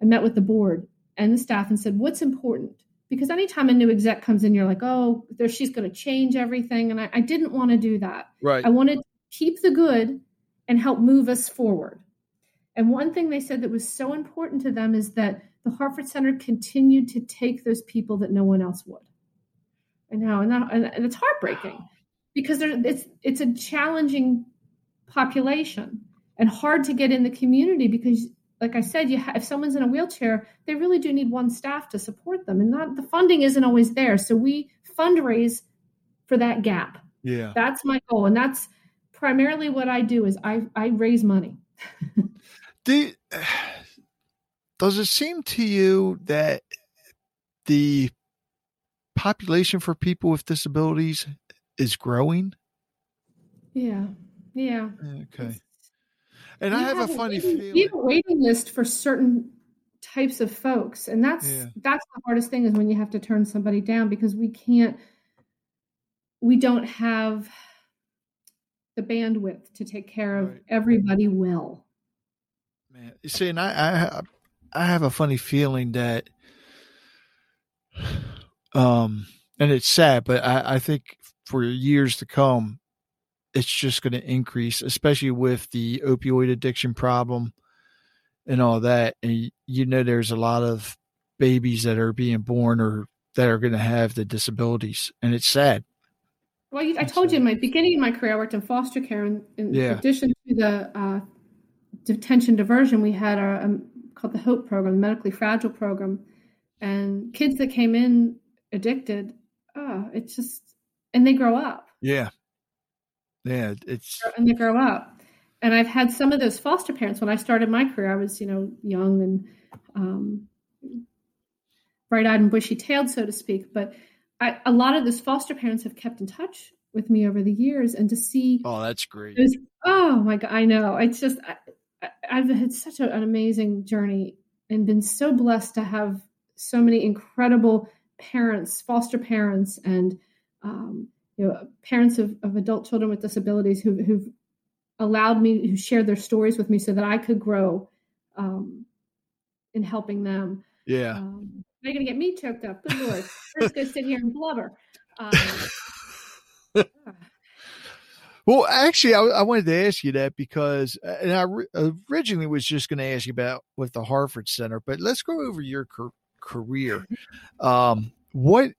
i met with the board and the staff and said what's important because anytime a new exec comes in you're like oh there she's going to change everything and I, I didn't want to do that. Right. I wanted to keep the good and help move us forward. And one thing they said that was so important to them is that the Harford center continued to take those people that no one else would. I know and, that, and it's heartbreaking because there, it's it's a challenging population and hard to get in the community because like I said, you ha- if someone's in a wheelchair, they really do need one staff to support them, and not the funding isn't always there. So we fundraise for that gap. Yeah, that's my goal, and that's primarily what I do. Is I I raise money. do does it seem to you that the population for people with disabilities is growing. Yeah. Yeah. Okay. And I have, have, a funny a feeling. You have a waiting list for certain types of folks, and that's yeah. that's the hardest thing is when you have to turn somebody down because we can't, we don't have the bandwidth to take care of right. everybody well. Man, you see, and I, I, I have a funny feeling that, um, and it's sad, but I, I think for years to come, it's just going to increase, especially with the opioid addiction problem and all that. And you know, there's a lot of babies that are being born or that are going to have the disabilities, and it's sad. Well, I told you in my beginning of my career, I worked in foster care. And in yeah. addition to the uh, detention diversion, we had our um, called the HOPE program, the medically fragile program, and kids that came in addicted. Oh, it's just and they grow up. Yeah. Yeah, it's and they grow up. And I've had some of those foster parents when I started my career. I was, you know, young and um, bright-eyed and bushy-tailed, so to speak. But I, a lot of those foster parents have kept in touch with me over the years, and to see oh, that's great. Was, oh my god, I know. It's just I, have had such a, an amazing journey and been so blessed to have so many incredible parents, foster parents, and um, you know, parents of, of adult children with disabilities who, who've allowed me, who shared their stories with me so that I could grow um, in helping them. Yeah. Um, they're going to get me choked up. Good Lord. Let's go sit here and blubber. Um, well, actually, I, I, wanted to ask you that because, uh, and I re- originally was just going to ask you about with the Harford Center, but let's go over your car- career. Um, what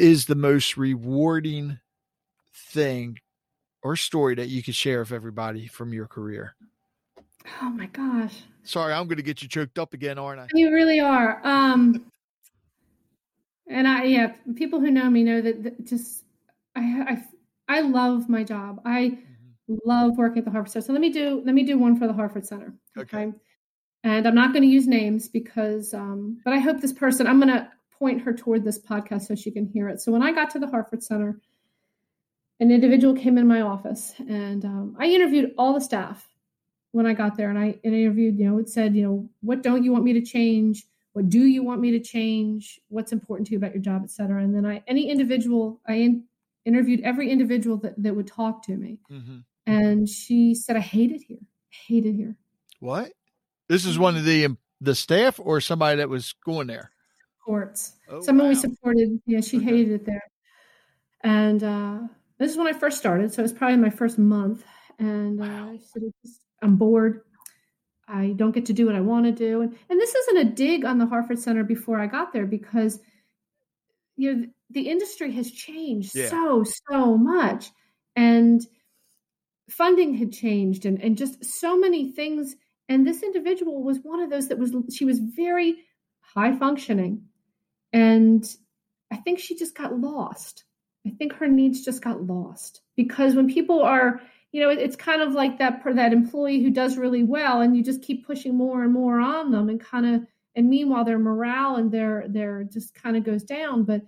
is the most rewarding thing or story that you could share with everybody from your career? Oh my gosh. Sorry, I'm going to get you choked up again, aren't I? You really are. Um, and I, yeah, people who know me know that, that just, I, I, I love my job. I mm-hmm. love working at the Harford Center. So let me do, let me do one for the Harford Center. Okay. okay? And I'm not going to use names because, um, but I hope this person, I'm going to point her toward this podcast so she can hear it. So when I got to the Harford Center, an individual came in my office and um, I interviewed all the staff when I got there and I and interviewed, you know, it said, you know, what don't you want me to change? What do you want me to change? What's important to you about your job, et cetera. And then I, any individual, I in, interviewed every individual that, that would talk to me. Mm-hmm. And she said, I hate it here. I hate it here. What? This is one of the, um, the staff or somebody that was going there? Courts. Oh, Someone wow. we supported. Yeah, she okay. hated it there. And uh, this is when I first started. So it was probably my first month. And uh, wow. I said, I'm bored. I don't get to do what I want to do. And, and this isn't a dig on the Harford Center before I got there because you know the industry has changed yeah. so so much and funding had changed and, and just so many things and this individual was one of those that was she was very high functioning and i think she just got lost i think her needs just got lost because when people are you know, it's kind of like that for that employee who does really well, and you just keep pushing more and more on them, and kind of, and meanwhile their morale and their their just kind of goes down. But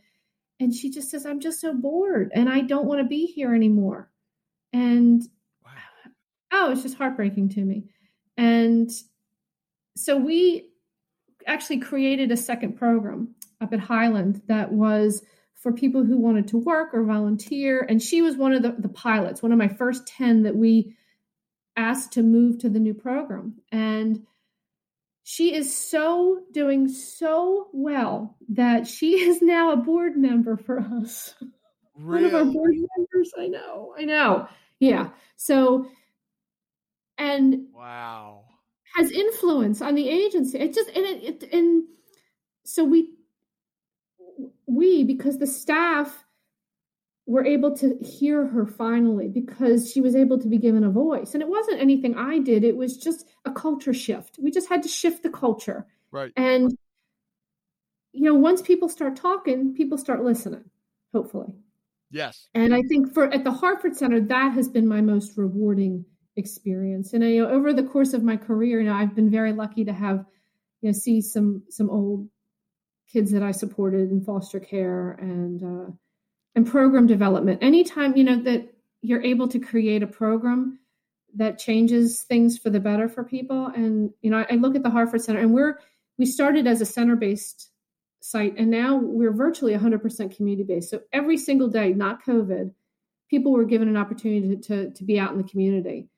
and she just says, "I'm just so bored, and I don't want to be here anymore." And wow. oh, it's just heartbreaking to me. And so we actually created a second program up at Highland that was for people who wanted to work or volunteer. And she was one of the, the pilots, one of my first 10 that we asked to move to the new program. And she is so doing so well that she is now a board member for us. Really? One of our board members. I know. I know. Yeah. So, and wow, has influence on the agency. It just and it, it and so we we, because the staff were able to hear her finally because she was able to be given a voice. And it wasn't anything I did, it was just a culture shift. We just had to shift the culture. Right. And, you know, once people start talking, people start listening, hopefully. Yes. And I think for at the Harford Center, that has been my most rewarding experience. And you know, over the course of my career, you know, I've been very lucky to have, you know, see some some old kids that I supported in foster care and uh, and program development. Anytime you know that you're able to create a program that changes things for the better for people, and you know, I look at the Harford Center, and we're we started as a center based site, and now we're virtually 100% community based. So every single day, not COVID, people were given an opportunity to, to, to be out in the community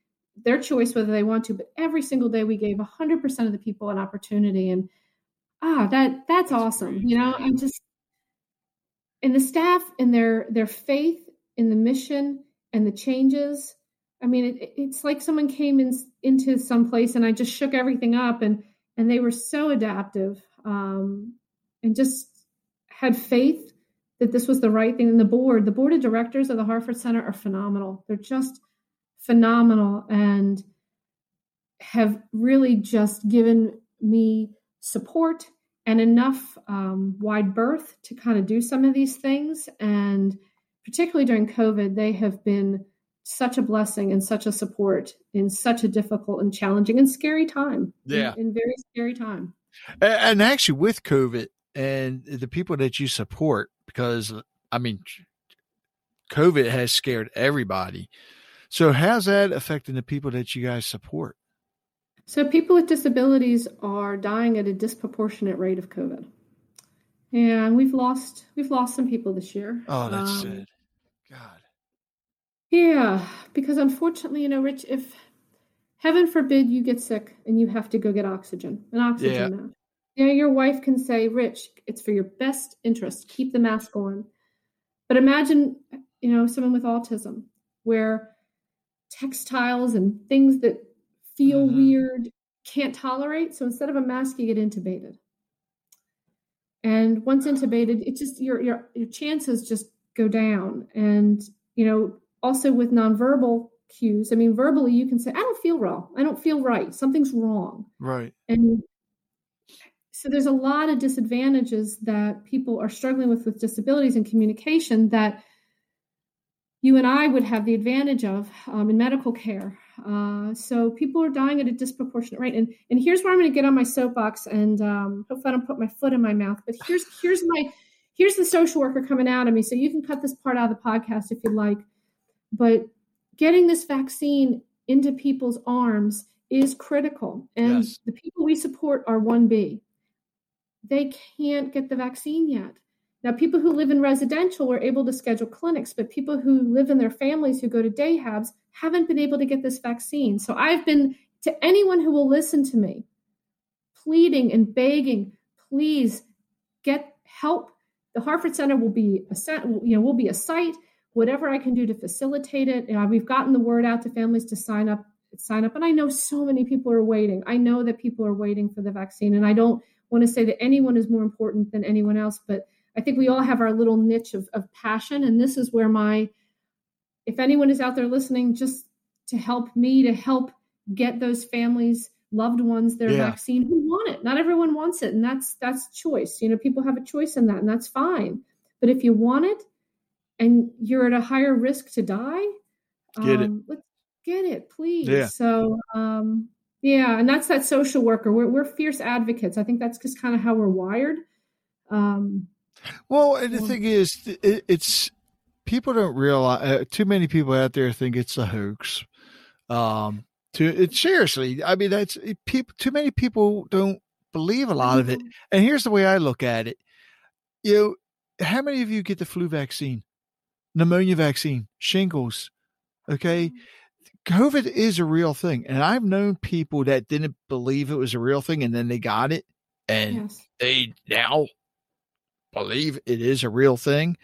their choice whether they want to but every single day we gave 100% of the people an opportunity and ah, that that's, that's awesome. You know, I'm just and the staff and their their faith in the mission and the changes. I mean, it, it's like someone came in into some place and I just shook everything up and and they were so adaptive um, and just had faith that this was the right thing. And the board, the board of directors of the Harford Center are phenomenal. They're just phenomenal and have really just given me support and enough um, wide berth to kind of do some of these things. And particularly during COVID, they have been such a blessing and such a support in such a difficult and challenging and scary time. Yeah. In, in very scary time. And actually, with COVID and the people that you support, because I mean, COVID has scared everybody. So, how's that affecting the people that you guys support? So people with disabilities are dying at a disproportionate rate of COVID. And we've lost we've lost some people this year. Oh, that's um, sad. God. Yeah, because unfortunately, you know, Rich, if heaven forbid you get sick and you have to go get oxygen, an oxygen yeah. mask. You know, your wife can say, Rich, it's for your best interest. Keep the mask on. But imagine, you know, someone with autism where textiles and things that feel mm-hmm. weird can't tolerate. So instead of a mask, you get intubated. And once intubated, it just your your your chances just go down. And you know, also with nonverbal cues, I mean, verbally you can say, "I don't feel well. I don't feel right. Something's wrong." Right. And so there's a lot of disadvantages that people are struggling with with disabilities and communication that you and I would have the advantage of um, in medical care. Uh, so people are dying at a disproportionate rate, and and here's where I'm going to get on my soapbox, and um, hopefully I don't put my foot in my mouth. But here's here's my here's the social worker coming out of me. So you can cut this part out of the podcast if you'd like, but getting this vaccine into people's arms is critical, and yes. the people we support are one B. They can't get the vaccine yet. Now, people who live in residential are able to schedule clinics, but people who live in their families who go to day habs haven't been able to get this vaccine. So I've been to anyone who will listen to me pleading and begging, please get help. The Harford Center will be a you know will be a site. Whatever I can do to facilitate it. You know, we've gotten the word out to families to sign up sign up and i know so many people are waiting i know that people are waiting for the vaccine and i don't want to say that anyone is more important than anyone else but I think we all have our little niche of, of passion. And this is where my, if anyone is out there listening, just to help me to help get those families, loved ones, their yeah. vaccine who want it. Not everyone wants it. And that's, that's choice. You know, people have a choice in that and that's fine. But if you want it and you're at a higher risk to die, get um, it. Let's get it, please. Yeah. So, um, yeah, and that's that social worker. We're, we're fierce advocates. I think that's just kind of how we're wired. Um, well, and the thing is, it, it's people don't realize. Uh, too many people out there think it's a hoax. Um, to it seriously, I mean, that's people. Too many people don't believe a lot of it. Mm-hmm. And here's the way I look at it. You know, how many of you get the flu vaccine, pneumonia vaccine, shingles? Okay. Mm-hmm. COVID is a real thing. And I've known people that didn't believe it was a real thing and then they got it and yes. they now believe it is a real thing.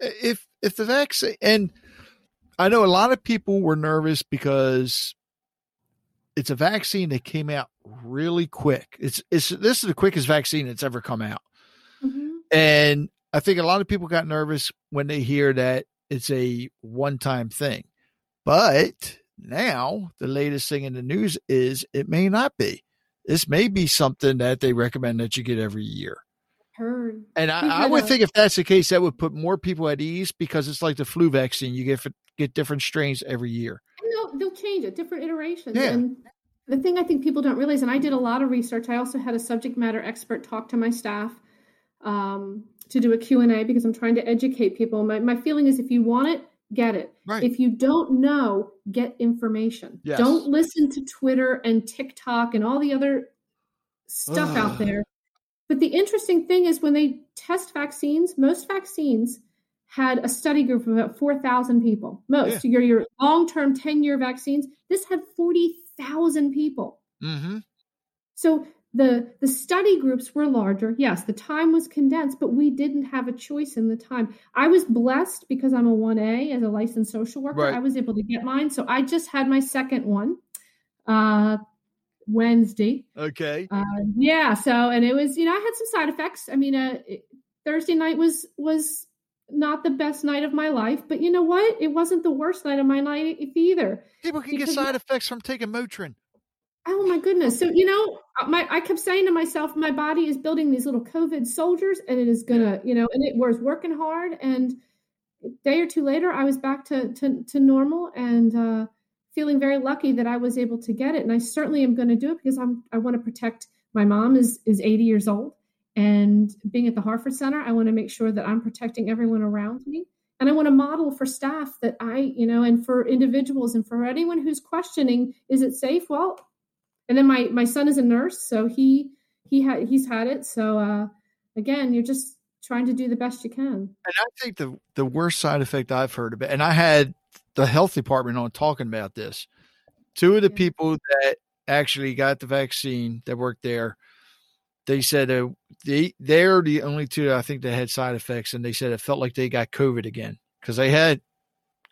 If if the vaccine and I know a lot of people were nervous because it's a vaccine that came out really quick. It's it's this is the quickest vaccine that's ever come out. Mm-hmm. And I think a lot of people got nervous when they hear that it's a one-time thing. But now the latest thing in the news is it may not be. This may be something that they recommend that you get every year heard. And I, I would a, think if that's the case, that would put more people at ease because it's like the flu vaccine. You get get different strains every year. They'll, they'll change it, different iterations. Yeah. And the thing I think people don't realize, and I did a lot of research. I also had a subject matter expert talk to my staff um, to do a Q&A because I'm trying to educate people. My, my feeling is if you want it, get it. Right. If you don't know, get information. Yes. Don't listen to Twitter and TikTok and all the other stuff Ugh. out there but the interesting thing is when they test vaccines, most vaccines had a study group of about 4,000 people. Most, yeah. your, your long term 10 year vaccines, this had 40,000 people. Mm-hmm. So the, the study groups were larger. Yes, the time was condensed, but we didn't have a choice in the time. I was blessed because I'm a 1A as a licensed social worker. Right. I was able to get mine. So I just had my second one. Uh, Wednesday. Okay. Uh, yeah. So, and it was, you know, I had some side effects. I mean, uh, Thursday night was was not the best night of my life, but you know what? It wasn't the worst night of my life either. People can get side effects from taking Motrin. Oh my goodness! So you know, uh, my I kept saying to myself, my body is building these little COVID soldiers, and it is gonna, you know, and it was working hard. And a day or two later, I was back to to, to normal, and uh, feeling very lucky that I was able to get it. And I certainly am going to do it because I'm I want to protect my mom is is 80 years old. And being at the Harford Center, I want to make sure that I'm protecting everyone around me. And I want to model for staff that I, you know, and for individuals and for anyone who's questioning, is it safe? Well, and then my my son is a nurse, so he he had he's had it. So uh, again, you're just trying to do the best you can. And I think the the worst side effect I've heard it, and I had the health department on talking about this Two of the people that actually got the vaccine that worked there, they said uh, they they're the only two I think that had side effects, and they said it felt like they got COVID again because they had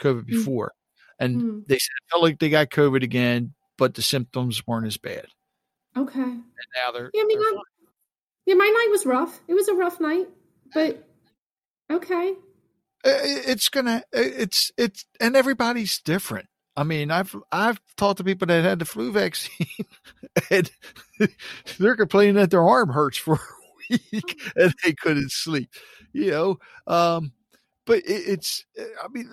COVID mm. before, mm-hmm. and mm-hmm. they said it felt like they got COVID again, but the symptoms weren't as bad. Okay. And now they're yeah. I mean, yeah, my night was rough. It was a rough night, but okay. It's gonna. It's it's and everybody's different. I mean, I've I've talked to people that had the flu vaccine, and they're complaining that their arm hurts for a week and they couldn't sleep. You know, um, but it, it's. I mean,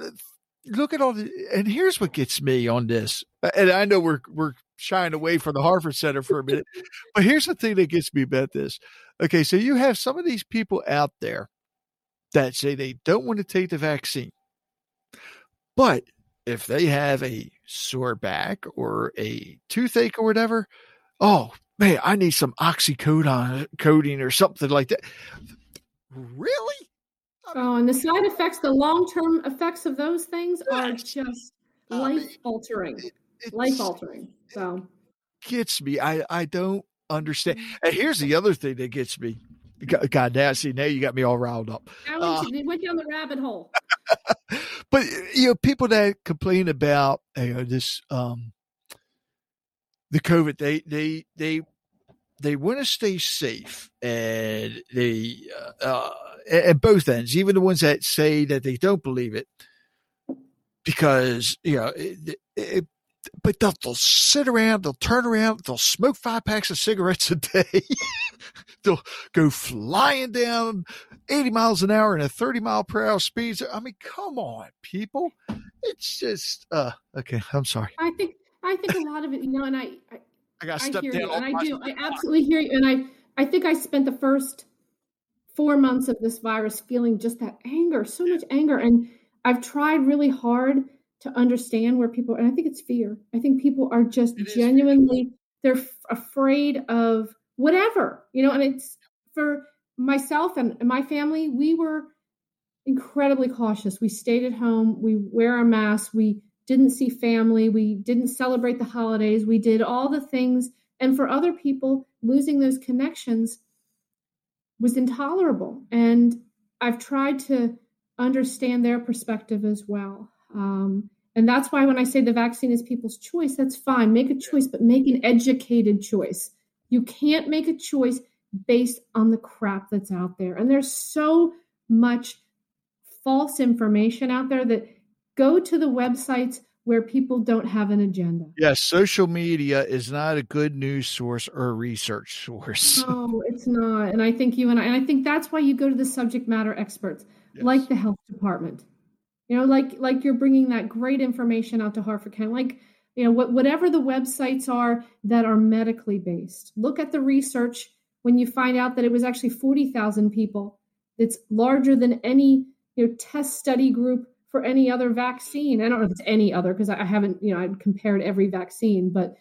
look at all the. And here's what gets me on this. And I know we're we're shying away from the Harford Center for a minute, but here's the thing that gets me about this. Okay, so you have some of these people out there that say they don't want to take the vaccine, but if they have a sore back or a toothache or whatever, oh man, I need some oxycodone coding or something like that. Really? Oh, and the side effects, the long term effects of those things are just life altering. Life altering. So gets me. I I don't understand. Mm-hmm. And here's the other thing that gets me. God, damn! See, now you got me all riled up. I went, uh, went down the rabbit hole. but you know, people that complain about you know this um the COVID, they they they they want to stay safe, and they uh, uh, at both ends, even the ones that say that they don't believe it, because you know it, it, but they'll, they'll sit around, they'll turn around, they'll smoke five packs of cigarettes a day. they'll go flying down 80 miles an hour in a 30 mile per hour speed. I mean, come on, people. It's just, uh, okay. I'm sorry. I think, I think a lot of it, you know, and I, I, I got to step down. You, and I do. I absolutely hear you. And I, I think I spent the first four months of this virus feeling just that anger, so much anger. And I've tried really hard to understand where people and i think it's fear. I think people are just it genuinely they're f- afraid of whatever you know and it's for myself and, my family we were incredibly cautious. We stayed at home. We wear our masks. We didn't see family. We didn't celebrate the holidays. We did all the things. And for other people losing those connections was intolerable. And i've tried to understand their perspective as well um, and that's why when I say the vaccine is people's choice, that's fine. Make a choice, but make an educated choice. You can't make a choice based on the crap that's out there. And there's so much false information out there that go to the websites where people don't have an agenda. Yes, social media is not a good news source or research source. No, it's not. And I think you and I, and I think that's why you go to the subject matter experts, yes. like the health department you know like like you're bringing that great information out to harford county like you know what, whatever the websites are that are medically based look at the research when you find out that it was actually 40,000 people it's larger than any you know test study group for any other vaccine. I don't know if it's any other because I, haven't you know i've compared every vaccine but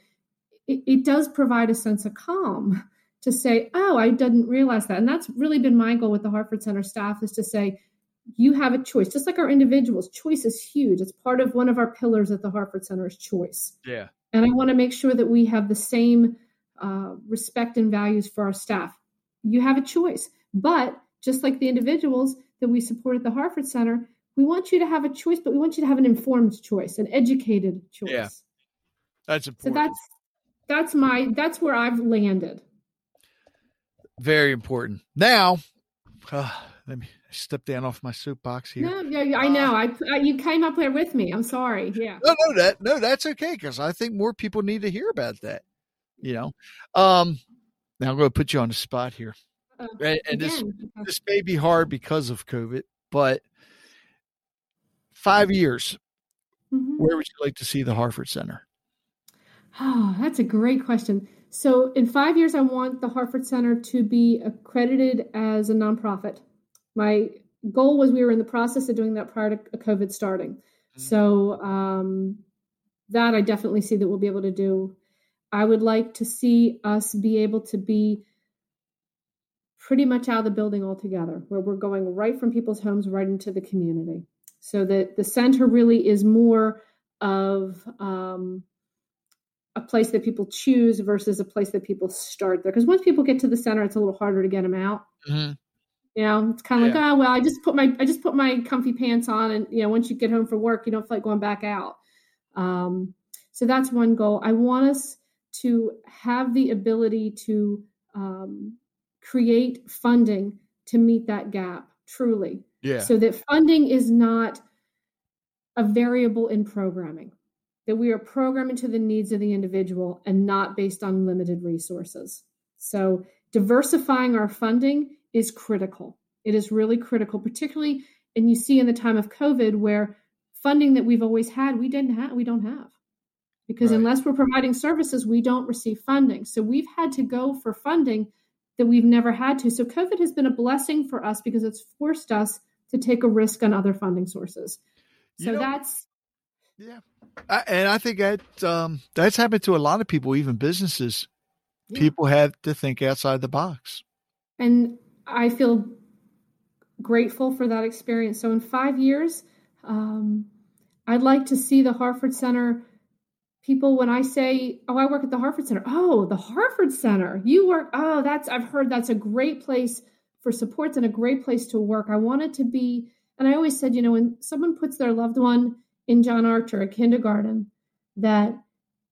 it, it does provide a sense of calm to say oh i didn't realize that. And that's really been my goal with the harford center staff is to say you have a choice, just like our individuals. Choice is huge. It's part of one of our pillars at the Harford Center is choice. Yeah. And I want to make sure that we have the same uh, respect and values for our staff. You have a choice, but just like the individuals that we support at the Harford Center, we want you to have a choice, but we want you to have an informed choice, an educated choice. Yeah. That's important. So that's that's my that's where I've landed. Very important. Now, uh, let me step down off my soapbox here. No, yeah, I know. I, I, you came up there with me. I'm sorry. Yeah. No, no, that no, that's okay because I think more people need to hear about that. You know, um, now I'm going to put you on the spot here, uh, and, and this this may be hard because of COVID, but five years, mm-hmm. where would you like to see the Harford Center? Oh, that's a great question. So, in five years, I want the Harford Center to be accredited as a nonprofit my goal was we were in the process of doing that prior to COVID starting. Mm-hmm. So um, that I definitely see that we'll be able to do. I would like to see us be able to be pretty much out of the building altogether, where we're going right from people's homes right into the community. So that the center really is more of um, a place that people choose versus a place that people start there. Because once people get to the center, it's a little harder to get them out. Mm-hmm. You know, it's kind of yeah. like, oh well, I just put my I just put my comfy pants on, and you know, once you get home from work, you don't feel like going back out. Um, so that's one goal. I want us to have the ability to um, create funding to meet that gap truly. Yeah. So that funding is not a variable in programming, that we are programming to the needs of the individual and not based on limited resources. So diversifying our funding is critical. It is really critical, particularly, and you see in the time of COVID where funding that we've always had, we didn't have, we don't have. Because right. unless we're providing services, we don't receive funding. So we've had to go for funding that we've never had to. So COVID has been a blessing for us because it's forced us to take a risk on other funding sources. So you know, that's yeah, I, and I think that um, that's happened to a lot of people, even businesses. Yeah. People have to think outside the box, and I feel grateful for that experience. So in five years, um, I'd like to see the Harford Center people when I say, "Oh, I work at the Harford Center." Oh, the Harford Center. You work. Oh, that's I've heard that's a great place for supports and a great place to work. I want it to be, and I always said, you know, when someone puts their loved one in John Archer, a kindergarten, that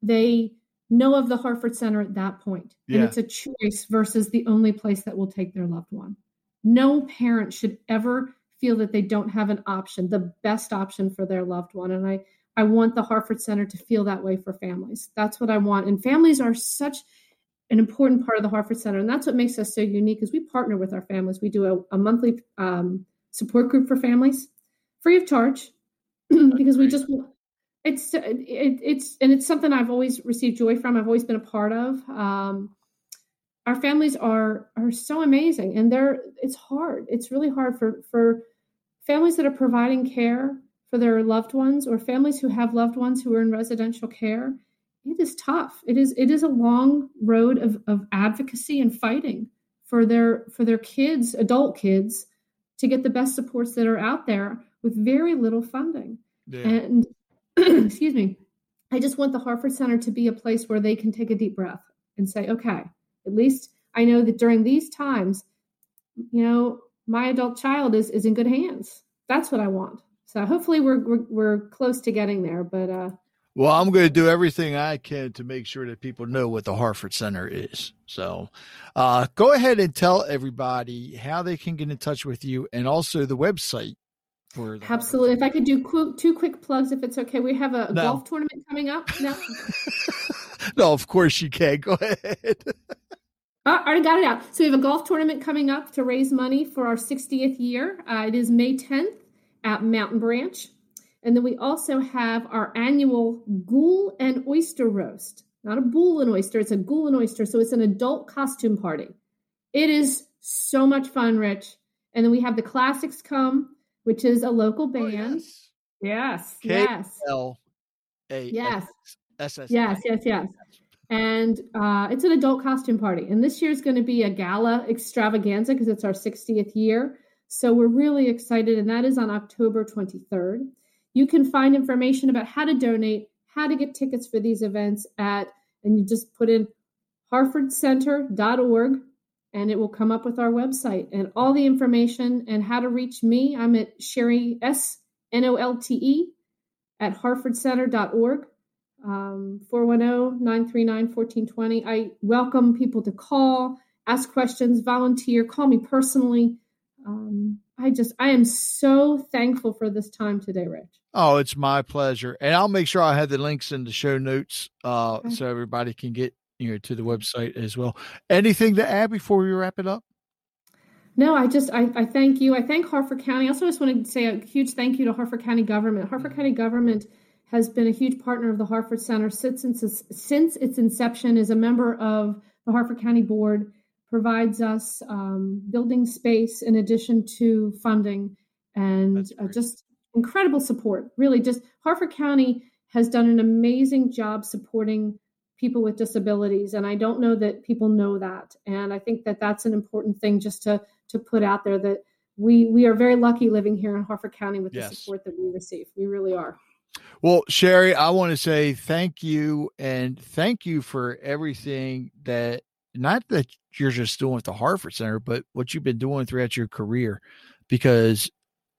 they know of the Harford Center at that point. Yeah. And it's a choice versus the only place that will take their loved one. No parent should ever feel that they don't have an option, the best option for their loved one. And I, I want the Harford Center to feel that way for families. That's what I want. And families are such an important part of the Harford Center. And that's what makes us so unique is we partner with our families. We do a, a monthly um, support group for families free of charge because we just it's it, it's and it's something I've always received joy from. I've always been a part of. Um, our families are are so amazing, and they're it's hard. It's really hard for for families that are providing care for their loved ones or families who have loved ones who are in residential care it is tough it is it is a long road of, of advocacy and fighting for their for their kids adult kids to get the best supports that are out there with very little funding yeah. and excuse me i just want the harford center to be a place where they can take a deep breath and say okay at least i know that during these times you know my adult child is is in good hands that's what i want so hopefully we're we're, we're close to getting there but uh well, I'm going to do everything I can to make sure that people know what the Harford Center is. So, uh, go ahead and tell everybody how they can get in touch with you and also the website. For Absolutely. If I could do qu- two quick plugs, if it's okay. We have a, no. golf tournament coming up. No. no, of course you can. Go ahead. I already got it out. So we have a golf tournament coming up to raise money for our 60th year. Uh, it is May 10th at Mountain Branch. And then we also have our annual ghoul and oyster roast. Not a bull and oyster, it's a ghoul and oyster. So it's an adult costume party. It is so much fun, Rich. And then we have the classics come, which is a local oh, band. Oh, yes. Yes. Yes. Yes. Yes, yes, yes. And uh, it's an adult costume party. And this year is going to be a gala extravaganza because it's our 60th year. So we're really excited. And that is on October 23rd. You can find information about how to donate, how to get tickets for these events at, and you just put in harfordcenter.org and it will come up with our website and all the information and how to reach me. I'm at Sherry S N O L T E at harfordcenter.org. Um, 410-939-1420. I welcome people to call, ask questions, volunteer, call me personally. Um, I just I am so thankful for this time today, Rich. Oh, it's my pleasure. And I'll make sure I have the links in the show notes uh, okay. so everybody can get you know to the website as well. Anything to add before we wrap it up? No, I just I, I thank you. I thank Harford County. I also just want to say a huge thank you to Harford County government. Harford mm-hmm. County government has been a huge partner of the Harford Center since since its inception. Is a member of the Harford County Board, provides us um, building space in addition to funding, and uh, just incredible support. Really, just Harford County has done an amazing job supporting people with disabilities and i don't know that people know that. And i think that that's an important thing just to to put out there that we we are very lucky living here in harford county with yes. the support that we receive. We really are. Well, Sherry, I want to say thank you and thank you for everything that not that you're just doing with the Harford Center, but what you've been doing throughout your career, because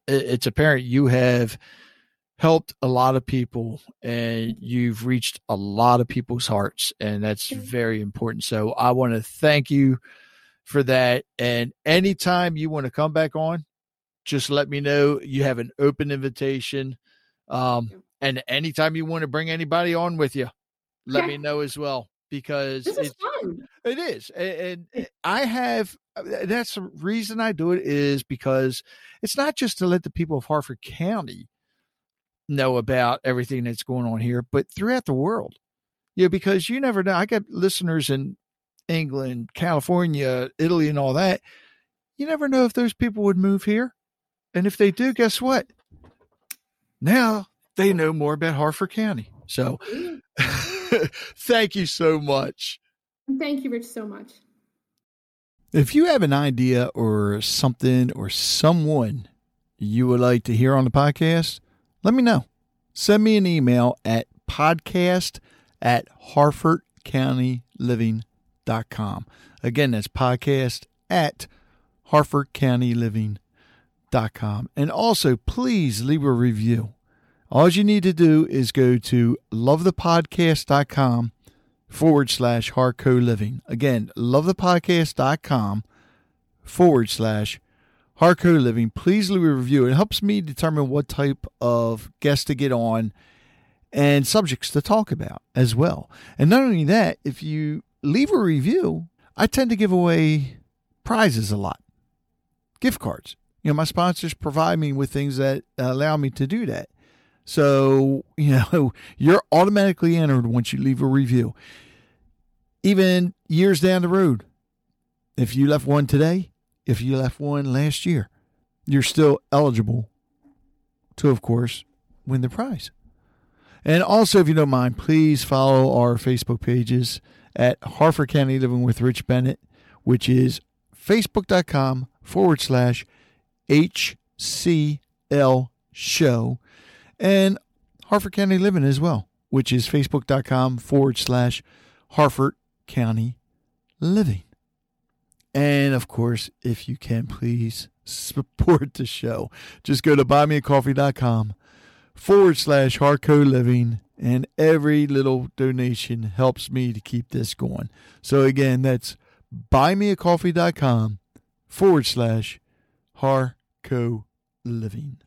it's apparent you have helped a lot of people and you've reached a lot of people's hearts, and that's very important. So I want to thank you for that. And anytime you want to come back on, just let me know. You have an open invitation. Um, and anytime you want to bring anybody on with you, let me know as well because it's fun. It is, and, and I have. Uh, that's the reason I do it is because it's not just to let the people of Harford County know about everything that's going on here, but throughout the world. Yeah, because you never know. I got listeners in England, California, Italy, and all that. You never know if those people would move here. And if they do, guess what? Now they know more about Harford County. So thank you so much. Thank you, Rich, so much. If you have an idea or something or someone you would like to hear on the podcast, let me know. Send me an email at podcast at harfordcountyliving.com. Again, that's podcast at harfordcountyliving.com. And also, please leave a review. All you need to do is go to lovethepodcast.com forward slash Harco Living. Again, lovethepodcast.com forward slash Harco Living. Please leave a review. It helps me determine what type of guest to get on and subjects to talk about as well. And not only that, if you leave a review, I tend to give away prizes a lot, gift cards. You know, my sponsors provide me with things that allow me to do that. So, you know, you're automatically entered once you leave a review. Even years down the road, if you left one today, if you left one last year, you're still eligible to, of course, win the prize. And also, if you don't mind, please follow our Facebook pages at Harford County Living with Rich Bennett, which is facebook.com forward slash HCL show and Harford County Living as well, which is facebook.com forward slash Harford County Living. And of course, if you can, please support the show. Just go to buymeacoffee.com forward slash Harco Living, and every little donation helps me to keep this going. So again, that's buymeacoffee.com forward slash Harco Living.